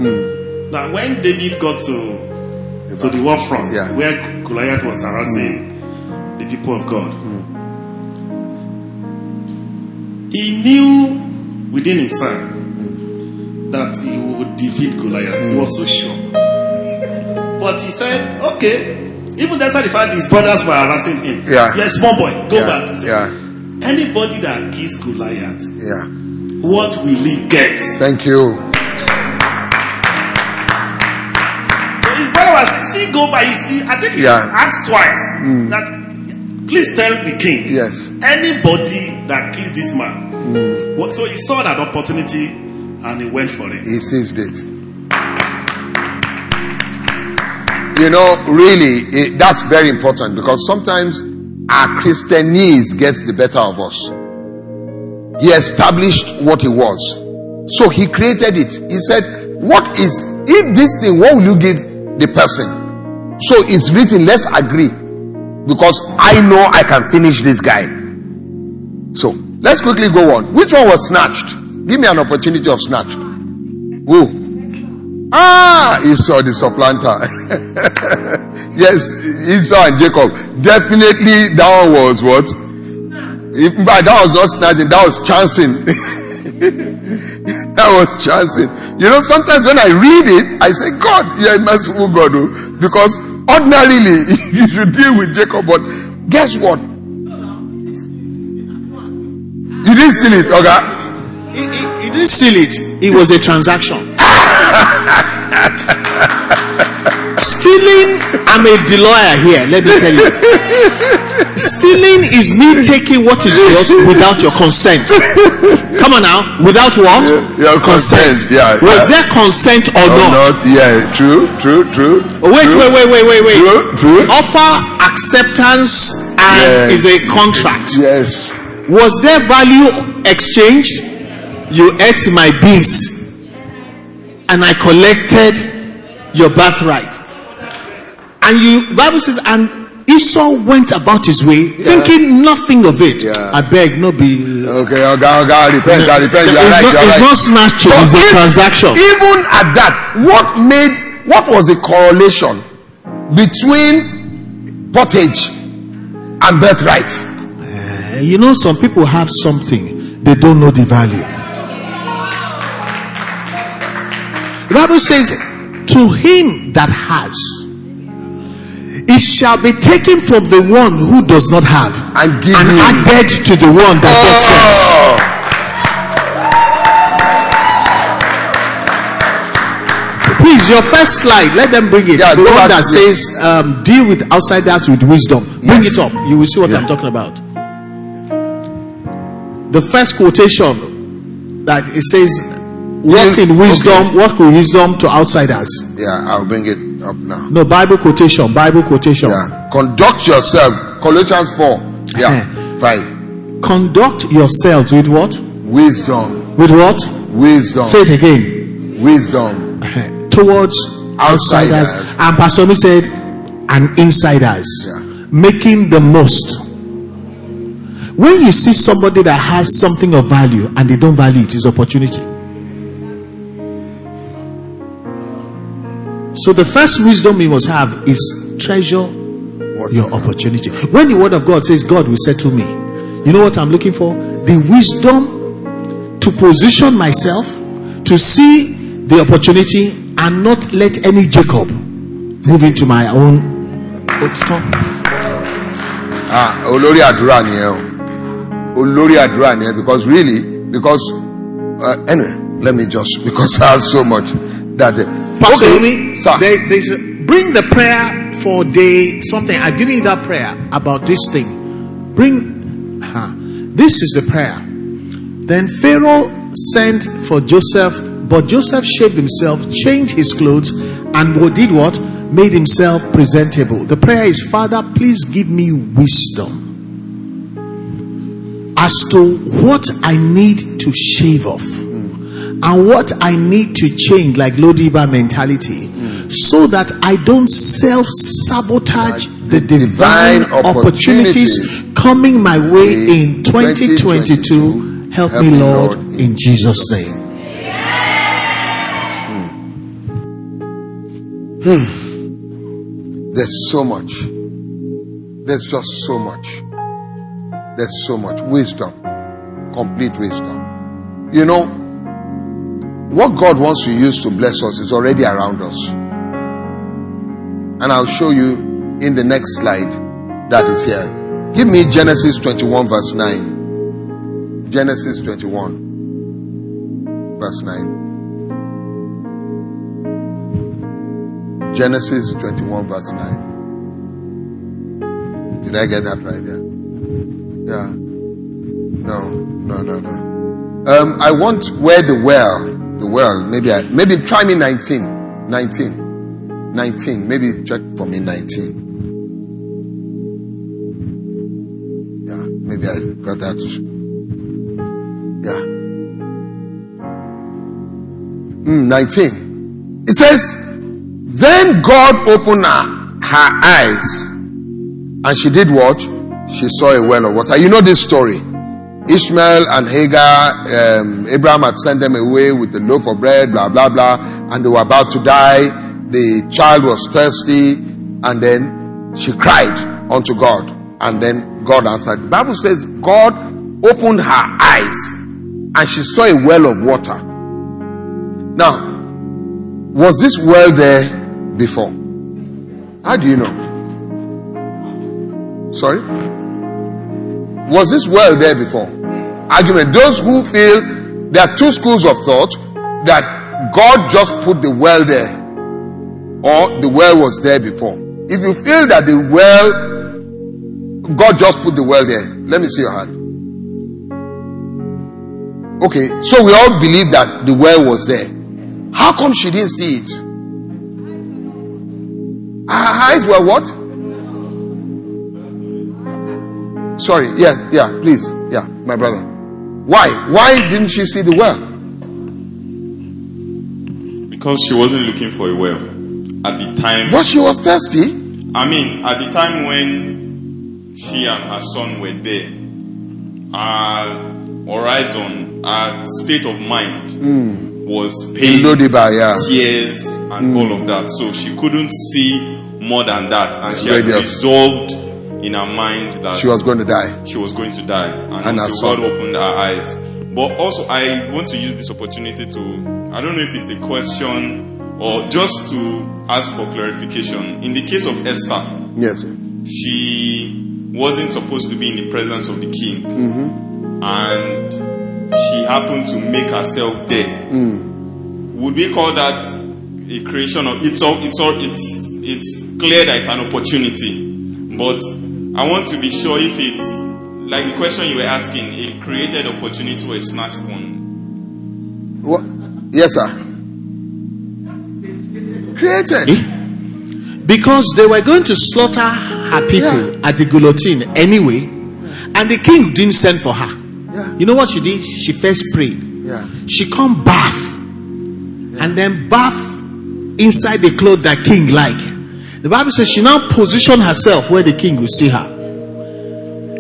G: Now, when David got to to the war front,
A: Yeah.
G: where Goliath was harassing mm. the people of God, mm. he knew within himself that he would defeat Goliath. He mm. was so sure. But he said, "Okay." Even despite the fact his brothers were harassing him,
A: Yeah.
G: a small boy. Go
A: Yeah,
G: back. Said,
A: yeah.
G: Anybody that kills Goliath,
A: Yeah.
G: what will he get?
A: Thank you.
G: See, go by. You see, I think he
A: Yeah.
G: asked twice mm. that, please tell the king.
A: Yes.
G: Anybody that kills this man. Mm. What- So he saw that opportunity and he went for it.
A: He seized it. You know, really, it, that's very important because sometimes our Christianese gets the better of us. He established what he was. So he created it. He said, What is, if this thing, what will you give the person? So it's written, let's agree because I know I can finish this guy. So let's quickly go on. Which one was snatched? Give me an opportunity of snatch. Who? Ah, Esau the supplanter. yes, Esau and Jacob. Definitely that one was what? If, fact, that was not snatching, that was chancing. that was chancing. You know, sometimes when I read it, I say, God, you're a merciful God. oh," Because ordinarily, you should deal with Jacob, but guess what? You didn't steal it, okay?
F: He, he- he didn't steal it, it was a transaction. Stealing, I'm a lawyer here, let me tell you. Stealing is me taking what is yours without your consent. Come on now, without what?
A: Your consent, yeah.
F: Was
A: yeah.
F: there consent or
A: Or
F: not?
A: not? Yeah, true, true, true.
F: Oh, wait,
A: true,
F: wait, wait, wait, wait, wait.
A: True, true.
F: Offer acceptance and
A: Yeah.
F: is a contract.
A: Yes.
F: Was there value exchanged? You ate my beans and I collected your birthright. And you Bible says, and Esau went about his way thinking nothing of it.
A: Yeah.
F: I beg, no be
A: Okay, okay, okay. Repent, God, repent. You are
F: it's
A: right.
F: not,
A: You are
F: it's
A: right.
F: not snatching,
A: But
F: it's a transaction.
A: Even at that, what made, what was the correlation between pottage and birthright?
F: Uh, you know, some people have something, they don't know the value. The Bible says, To him that has, it shall be taken from the one who does not have
A: And give
F: and added to the one that.
A: Oh,
F: Please, your first slide, let them bring it.
A: Yeah,
F: the one that says, um, deal with outsiders with wisdom. Bring
A: Yes.
F: it up. You will see what
A: Yeah.
F: I'm talking about. The first quotation that it says, walk in wisdom,
A: okay.
F: walk with wisdom to outsiders.
A: yeah, I'll bring it up now.
F: No, Bible quotation, Bible quotation.
A: Yeah. Conduct yourself. Colossians 4. Yeah. Eh. 5.
F: Conduct yourselves with what?
A: Wisdom.
F: With what?
A: Wisdom.
F: Say it again.
A: Wisdom.
F: Eh, towards outsiders.
A: Outsiders.
F: And Pastor Mi said, and insiders.
A: Yeah.
F: Making the most. When you see somebody that has something of value and they don't value it, is opportunity. So the first wisdom we must have is treasure your opportunity. When the word of God says, God will settle me, you know what I'm looking for? The wisdom to position myself to see the opportunity and not let any Jacob move into my own.
A: Ah, olórí àdúrà. Olórí àdúrà because really because uh, anyway let me just because I have so much that uh, Okay, sir.
F: there's a- bring the prayer for day something. I've given you that prayer about this thing. Bring, uh, this is the prayer. Then Pharaoh sent for Joseph, but Joseph shaved himself, changed his clothes, and what did what? Made himself presentable. The prayer is, Father, please give me wisdom as to what I need to shave off and what I need to change, like Lodebar mentality, so that I don't self sabotage the divine,
A: divine
F: opportunities,
A: opportunities
F: coming my way in
A: in
F: 2022.
A: 2022.
F: Help,
A: Help
F: me, Lord,
A: Lord,
F: in Jesus' name. Hmm. Hmm.
A: There's so much. There's just so much. There's so much wisdom, complete wisdom. You know, what God wants to use to bless us is already around us. And I'll show you in the next slide that is here. Give me Genesis 21, verse 9. Genesis 21, verse 9. Genesis 21, verse 9. Did I get that right? Yeah. Yeah. No, no, no, no. Um, I want where the well, the well, maybe I, maybe try me 19. 19. 19. Maybe check for me 19. Yeah, maybe I got that. Yeah. Mm, 19. It says, then God opened her, her eyes and she did what? She saw a well of water. You know this story. Ishmael and Hagar, um, Abraham had sent them away with the loaf of bread, blah, blah, blah, and they were about to die. The child was thirsty, and then she cried unto God, and then God answered. The Bible says God opened her eyes, and she saw a well of water. Now, was this well there before? How do you know? Sorry? Was this well there before? Argument. Those who feel there are two schools of thought that God just put the well there or the well was there before. If you feel that the well, God just put the well there, let me see your hand. Okay, so we all believe that the well was there. How come she didn't see it? Her eyes were what? Sorry, yeah, yeah, please, yeah, my brother. Why? Why didn't she see the well?
H: Because she wasn't looking for a well. At the time,
A: But she was thirsty.
H: I mean, at the time when she and her son were there, her horizon, her state of mind hmm. was pain,
A: Lodebar, yeah.
H: tears, and hmm. all of that. So she couldn't see more than that. And she had resolved in her mind that
A: She was going to die.
H: she was going to die and,
A: And
H: until. God opened her eyes. But also, I want to use this opportunity to, I don't know if it's a question or just to ask for clarification. In the case of Esther,
A: Yes. sir.
H: she wasn't supposed to be in the presence of the king,
A: Mm-hmm.
H: and she happened to make herself there.
A: Mm.
H: Would we call that a creation of? It's all. It's all. It's it's clear that it's an opportunity, but I want to be sure if it's like the question you were asking, a created opportunity or a snatched one.
A: What? Yes, sir. Created. Eh?
F: Because they were going to slaughter her people
A: Yeah.
F: at the guillotine anyway, and the king didn't send for her.
A: Yeah.
F: You know what she did? She first prayed.
A: Yeah.
F: She come bath and then bath inside the clothes that king like. The Bible says she now positioned herself where the king will see her.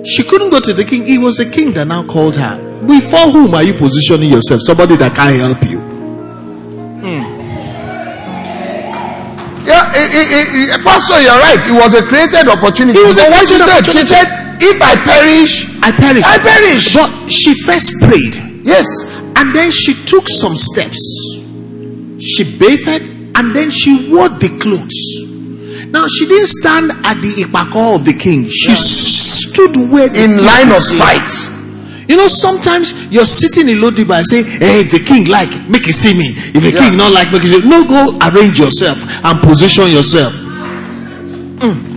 F: She couldn't go to the king. It was the king that now called her. Before whom are you positioning yourself? Somebody that can't help you.
A: Yeah, eh, eh, Pastor, you're right. It was a created opportunity.
F: It was a
A: But what she
F: created
A: said, she said, if I perish,
F: I perish.
A: I perish.
F: But she first prayed.
A: yes.
F: And then she took some steps. She bathed and then she wore the clothes. Now she didn't stand at the ipako of the king. She stood where
A: In line of sight.
F: You know, sometimes you're sitting in Lodebar and say, Hey, if the king like, make it see me. If the
A: Yeah.
F: king not like, make it see me. No, go arrange yourself and position yourself. Mm.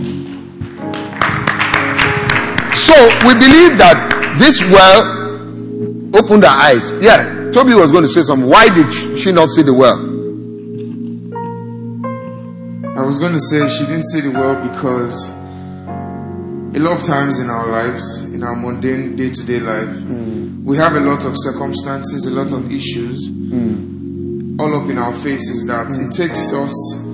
A: So we believe that this well opened her eyes. Yeah. Toby was going to say something. Why did she not see the well?
D: Was going to say she didn't see the well because a lot of times in our lives, in our mundane day to day life, we have a lot of circumstances, a lot of issues all up in our faces that it takes us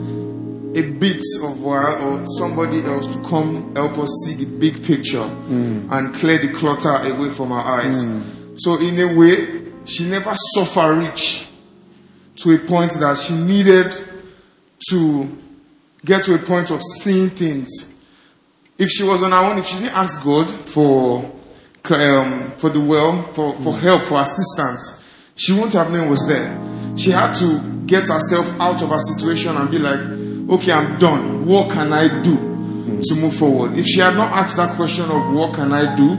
D: a bit of while or somebody else to come help us see the big picture and clear the clutter away from our eyes. So, in a way, she never suffered rich to a point that she needed to get to a point of seeing things. If she was on her own, if she didn't ask God for um, for the well, for, for help, for assistance, she wouldn't have known was there. She had to get herself out of her situation and be like, okay, I'm done. What can I do to move forward? If she had not asked that question of what can I do,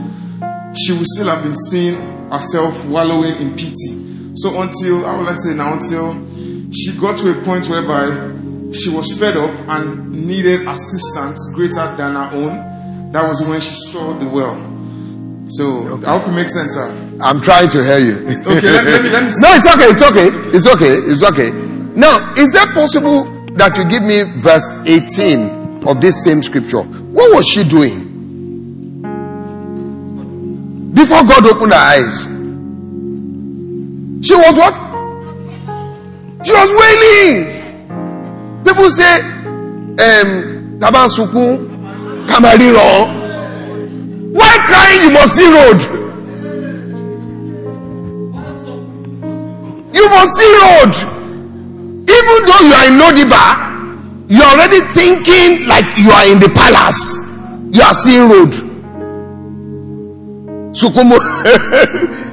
D: she would still have been seeing herself wallowing in pity. So until, how will I say now, until she got to a point whereby she was fed up and needed assistance greater than her own, that was when she saw the well. So I hope it makes sense, sir.
A: I'm trying to hear you.
D: Okay, let, let me let me
A: no, it's okay. It's okay. It's okay. It's okay. Now, is that possible that you give me verse 18 of this same scripture? What was she doing? Before God opened her eyes. She was what? She was wailing. People say, um, Taban Sukun, Kamariro. Why crying? You must see road. You must see road. Even though you are in Lodebar, you're already thinking like you are in the palace. You are seeing road. Sukumo.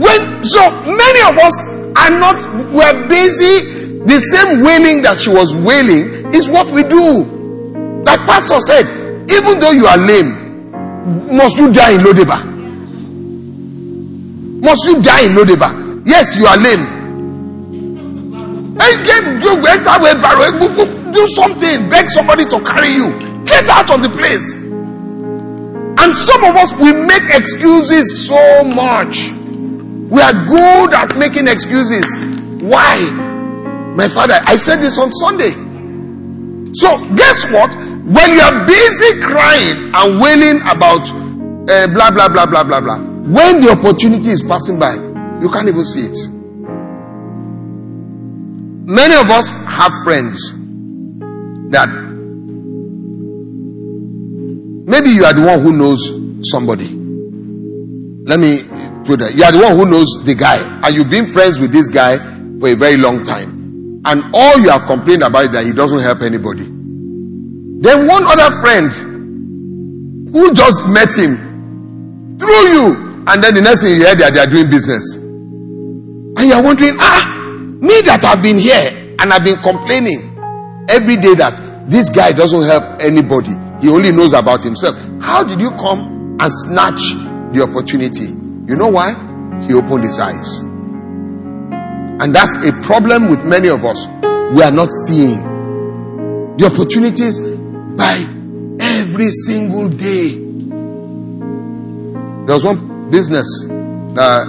A: when so many of us are not we're busy. The same wailing that she was wailing is what we do. Like Pastor said, even though you are lame, must you die in Lodebar? Must you die in Lodebar? Yes, you are lame. Eh, go- Do something. Beg somebody to carry you. Get out of the place. And some of us, we make excuses so much. We are good at making excuses. Why? My father, I said this on Sunday. So, guess what? When you are busy crying and wailing about uh, blah, blah, blah, blah, blah, blah, when the opportunity is passing by, you can't even see it. Many of us have friends that maybe you are the one who knows somebody. Let me put that. You are the one who knows the guy, and you've been friends with this guy for a very long time. And all you have complained about is that he doesn't help anybody. Then one other friend who just met him through you, and then the next thing you hear that they are doing business. And you're wondering, ah, me that I've been here and I've been complaining every day that this guy doesn't help anybody, he only knows about himself. How did you come and snatch the opportunity? You know why? He opened his eyes. And that's a problem with many of us. We are not seeing the opportunities by every single day. There was one business that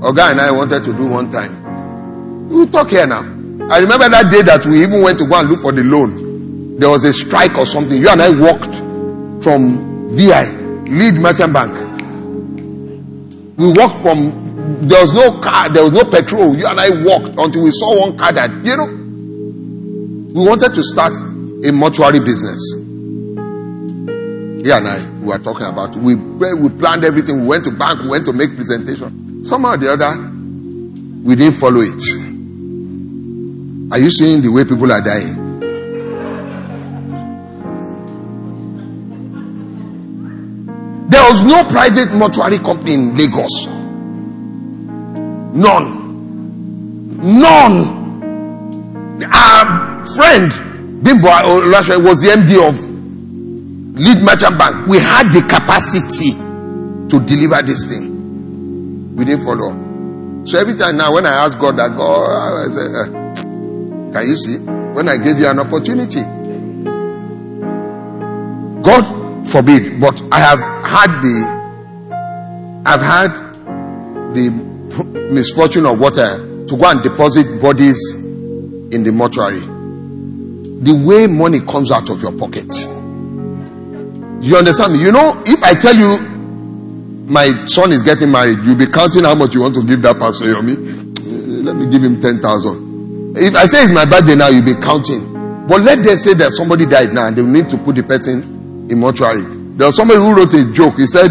A: Oga and I wanted to do one time. We talk here now. I remember that day that we even went to go and look for the loan. There was a strike or something. You and I walked from VI, Lead Merchant Bank. We walked from there was no car, there was no petrol. You and I walked until we saw one car that, you know, we wanted to start a mortuary business. He and I, we were talking about. We we planned everything. We went to bank. We went to make presentation. Somehow or the other, we didn't follow it. Are you seeing the way people are dying? There was no private mortuary company in Lagos. None. None. Our friend Bimbo Olashe was the MD of Lead Merchant Bank. We had the capacity to deliver this thing. We didn't follow. So every time now, when I ask God that God, I say, uh, can you see? When I gave you an opportunity, God forbid, but I have had the, I've had the misfortune of water to go and deposit bodies in the mortuary. The way money comes out of your pocket. You understand me? You know, if I tell you my son is getting married, you'll be counting how much you want to give that person, you know me? Let me give him 10,000. If I say it's my birthday now, you'll be counting. But let them say that somebody died now and they need to put the person in mortuary. There was somebody who wrote a joke. He said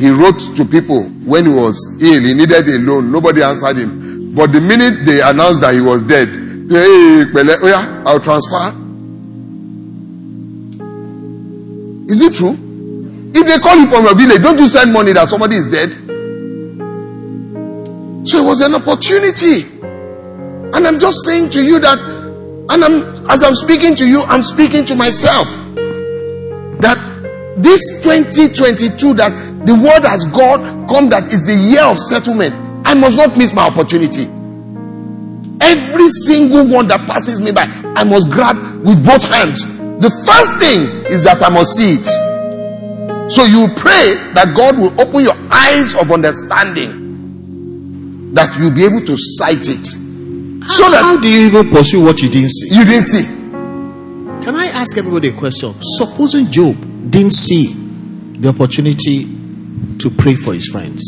A: he wrote to people when he was ill, he needed a loan. Nobody answered him. But the minute they announced that he was dead, hey, oh yeah, I'll transfer. Is it true? If they call you from your village, don't you send money that somebody is dead? So it was an opportunity. And I'm just saying to you that, and I'm, as I'm speaking to you, I'm speaking to myself. That this 2022, that the word has God come that is the year of settlement. I must not miss my opportunity. Every single one that passes me by, I must grab with both hands. The first thing is that I must see it. So you pray that God will open your eyes of understanding, that you'll be able to sight it.
F: So that how do you even pursue what you didn't see?
A: You didn't see.
F: Can I ask everybody a question? Supposing Job didn't see the opportunity to pray for his friends,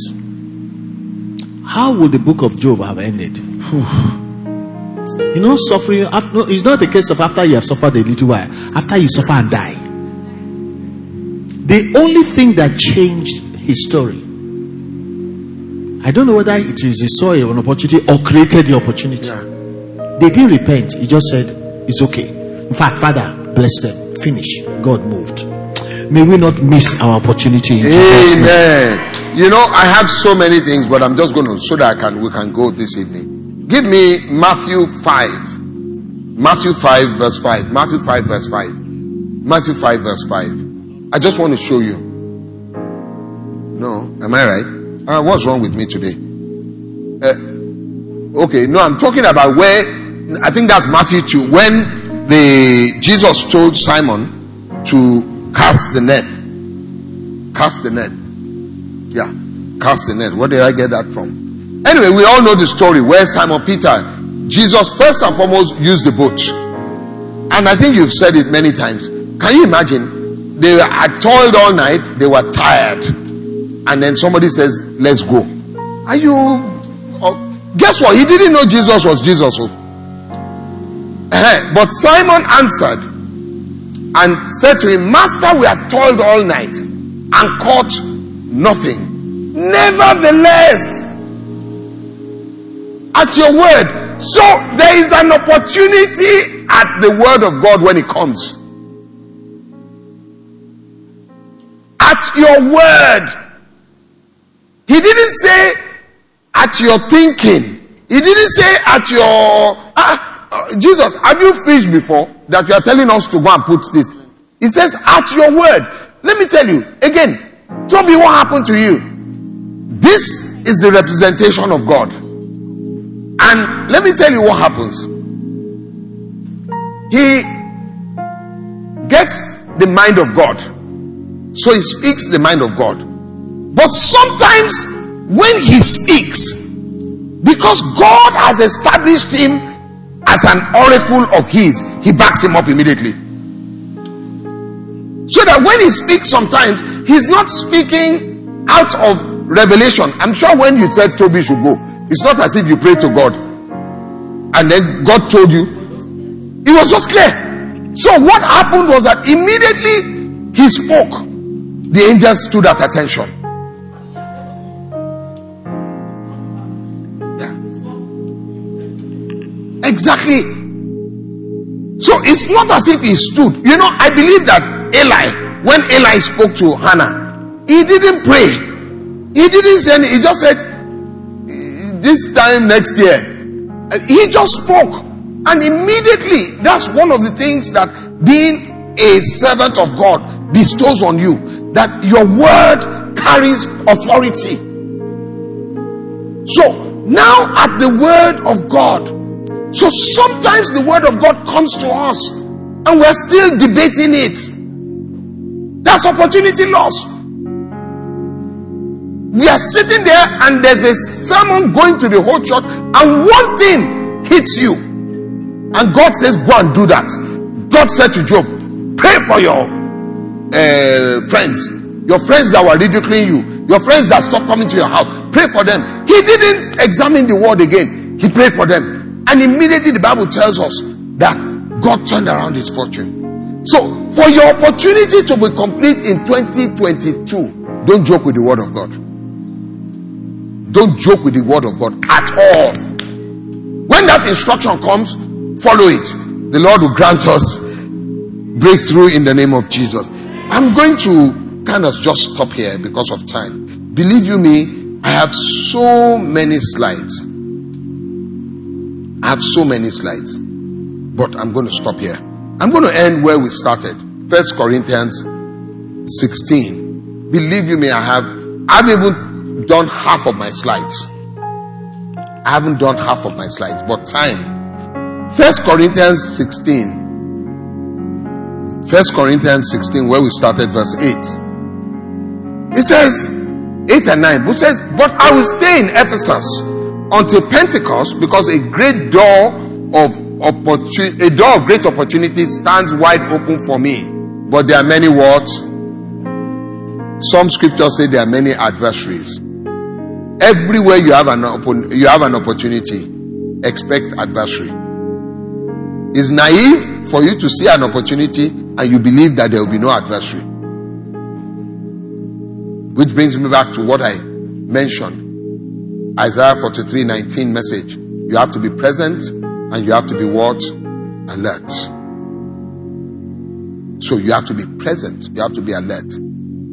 F: how would the book of Job have ended? you know, suffering, after, no, it's not the case of after you have suffered a little while, after you suffer and die. The only thing that changed his story, I don't know whether it is he saw an opportunity or created the opportunity.
A: Yeah.
F: They didn't repent. He just said, It's okay. In fact, Father, bless them. Finish. God moved. May we not miss our opportunity
A: Amen. You know, I have so many things, but I'm just going to so that I can we can go this evening. Give me Matthew five. Matthew five verse five. Matthew five verse five. Matthew five verse five. I just want to show you. No, am I right? Uh, what's wrong with me today? Uh, okay, no, I'm talking about where I think that's Matthew two when the Jesus told Simon to cast the net. Cast the net. Yeah, cast the net. Where did I get that from? Anyway, we all know the story where Simon Peter, Jesus first and foremost used the boat. And I think you've said it many times. Can you imagine? They had toiled all night, they were tired. And then somebody says, Let's go. Are you. Oh, guess what? He didn't know Jesus was Jesus. Oh. But Simon answered and said to him, Master, we have toiled all night and caught nothing. Nevertheless, at your word. So there is an opportunity at the word of God when it comes. at your word. He didn't say at your thinking. He didn't say at your. Ah, uh, Jesus, have you fished before that you are telling us to go and put this? He says at your word. Let me tell you again. Toby, what happened to you? This is the representation of God. And let me tell you what happens. He gets the mind of God. So he speaks the mind of God. But sometimes when he speaks, because God has established him as an oracle of his, he backs him up immediately. So that when he speaks, sometimes he's not speaking out of revelation. I'm sure when you said Toby should go, it's not as if you prayed to God and then God told you. It was just clear. So what happened was that immediately he spoke, the angels stood at attention. Exactly. So it's not as if he stood. You know, I believe that Eli, when Eli spoke to Hannah, he didn't pray. He didn't say anything. He just said, This time next year. He just spoke. And immediately, that's one of the things that being a servant of God bestows on you. That your word carries authority. So, now at the word of God. So sometimes the word of God comes to us and we're still debating it. That's opportunity lost. We are sitting there and there's a sermon going to the whole church, and one thing hits you. And God says, Go and do that. God said to Job, Pray for your uh, friends, your friends that were ridiculing you, your friends that stopped coming to your house. Pray for them. He didn't examine the word again, he prayed for them. And immediately the Bible tells us that God turned around his fortune. So, for your opportunity to be complete in 2022, don't joke with the word of God. Don't joke with the word of God at all. When that instruction comes, follow it. The Lord will grant us breakthrough in the name of Jesus. I'm going to kind of just stop here because of time. Believe you me, I have so many slides. I have so many slides. But I'm going to stop here. I'm going to end where we started. First Corinthians 16. Believe you me, I have I've even done half of my slides. I haven't done half of my slides, but time. First Corinthians 16. First Corinthians 16, where we started, verse 8. It says, 8 and 9. But says, But I will stay in Ephesus until Pentecost, because a great door of opportunity, a door of great opportunity stands wide open for me. But there are many words. Some scriptures say there are many adversaries. Everywhere you have an open, you have an opportunity, expect adversary. It's naive for you to see an opportunity and you believe that there will be no adversary. Which brings me back to what I mentioned. Isaiah 43 19 message. You have to be present and you have to be what? Alert. So you have to be present, you have to be alert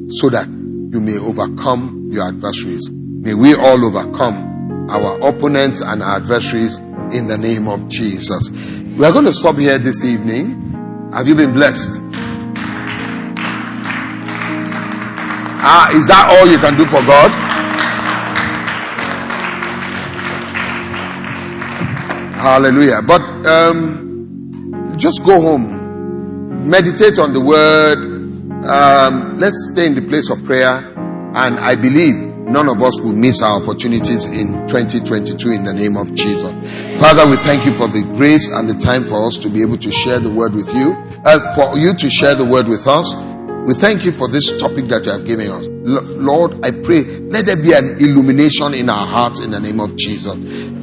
A: so that you may overcome your adversaries. May we all overcome our opponents and our adversaries in the name of Jesus. We are going to stop here this evening. Have you been blessed? Ah, is that all you can do for God? Hallelujah. But um, just go home, meditate on the word. Um, let's stay in the place of prayer. And I believe none of us will miss our opportunities in 2022 in the name of Jesus. Father, we thank you for the grace and the time for us to be able to share the word with you, uh, for you to share the word with us. We thank you for this topic that you have given us. Lord, I pray, let there be an illumination in our hearts in the name of Jesus.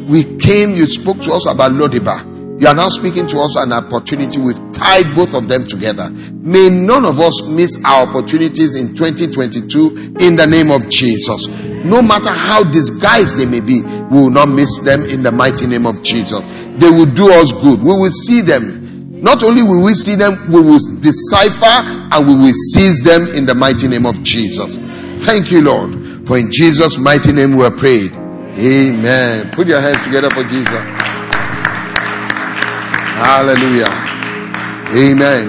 A: We came, you spoke to us about Lodebar You are now speaking to us an opportunity. We've tied both of them together. May none of us miss our opportunities in 2022 in the name of Jesus. No matter how disguised they may be, we will not miss them in the mighty name of Jesus. They will do us good. We will see them Not only will we see them, we will decipher and we will seize them in the mighty name of Jesus. Thank you, Lord. For in Jesus' mighty name we are prayed. Amen. Put your hands together for Jesus. Hallelujah. Amen.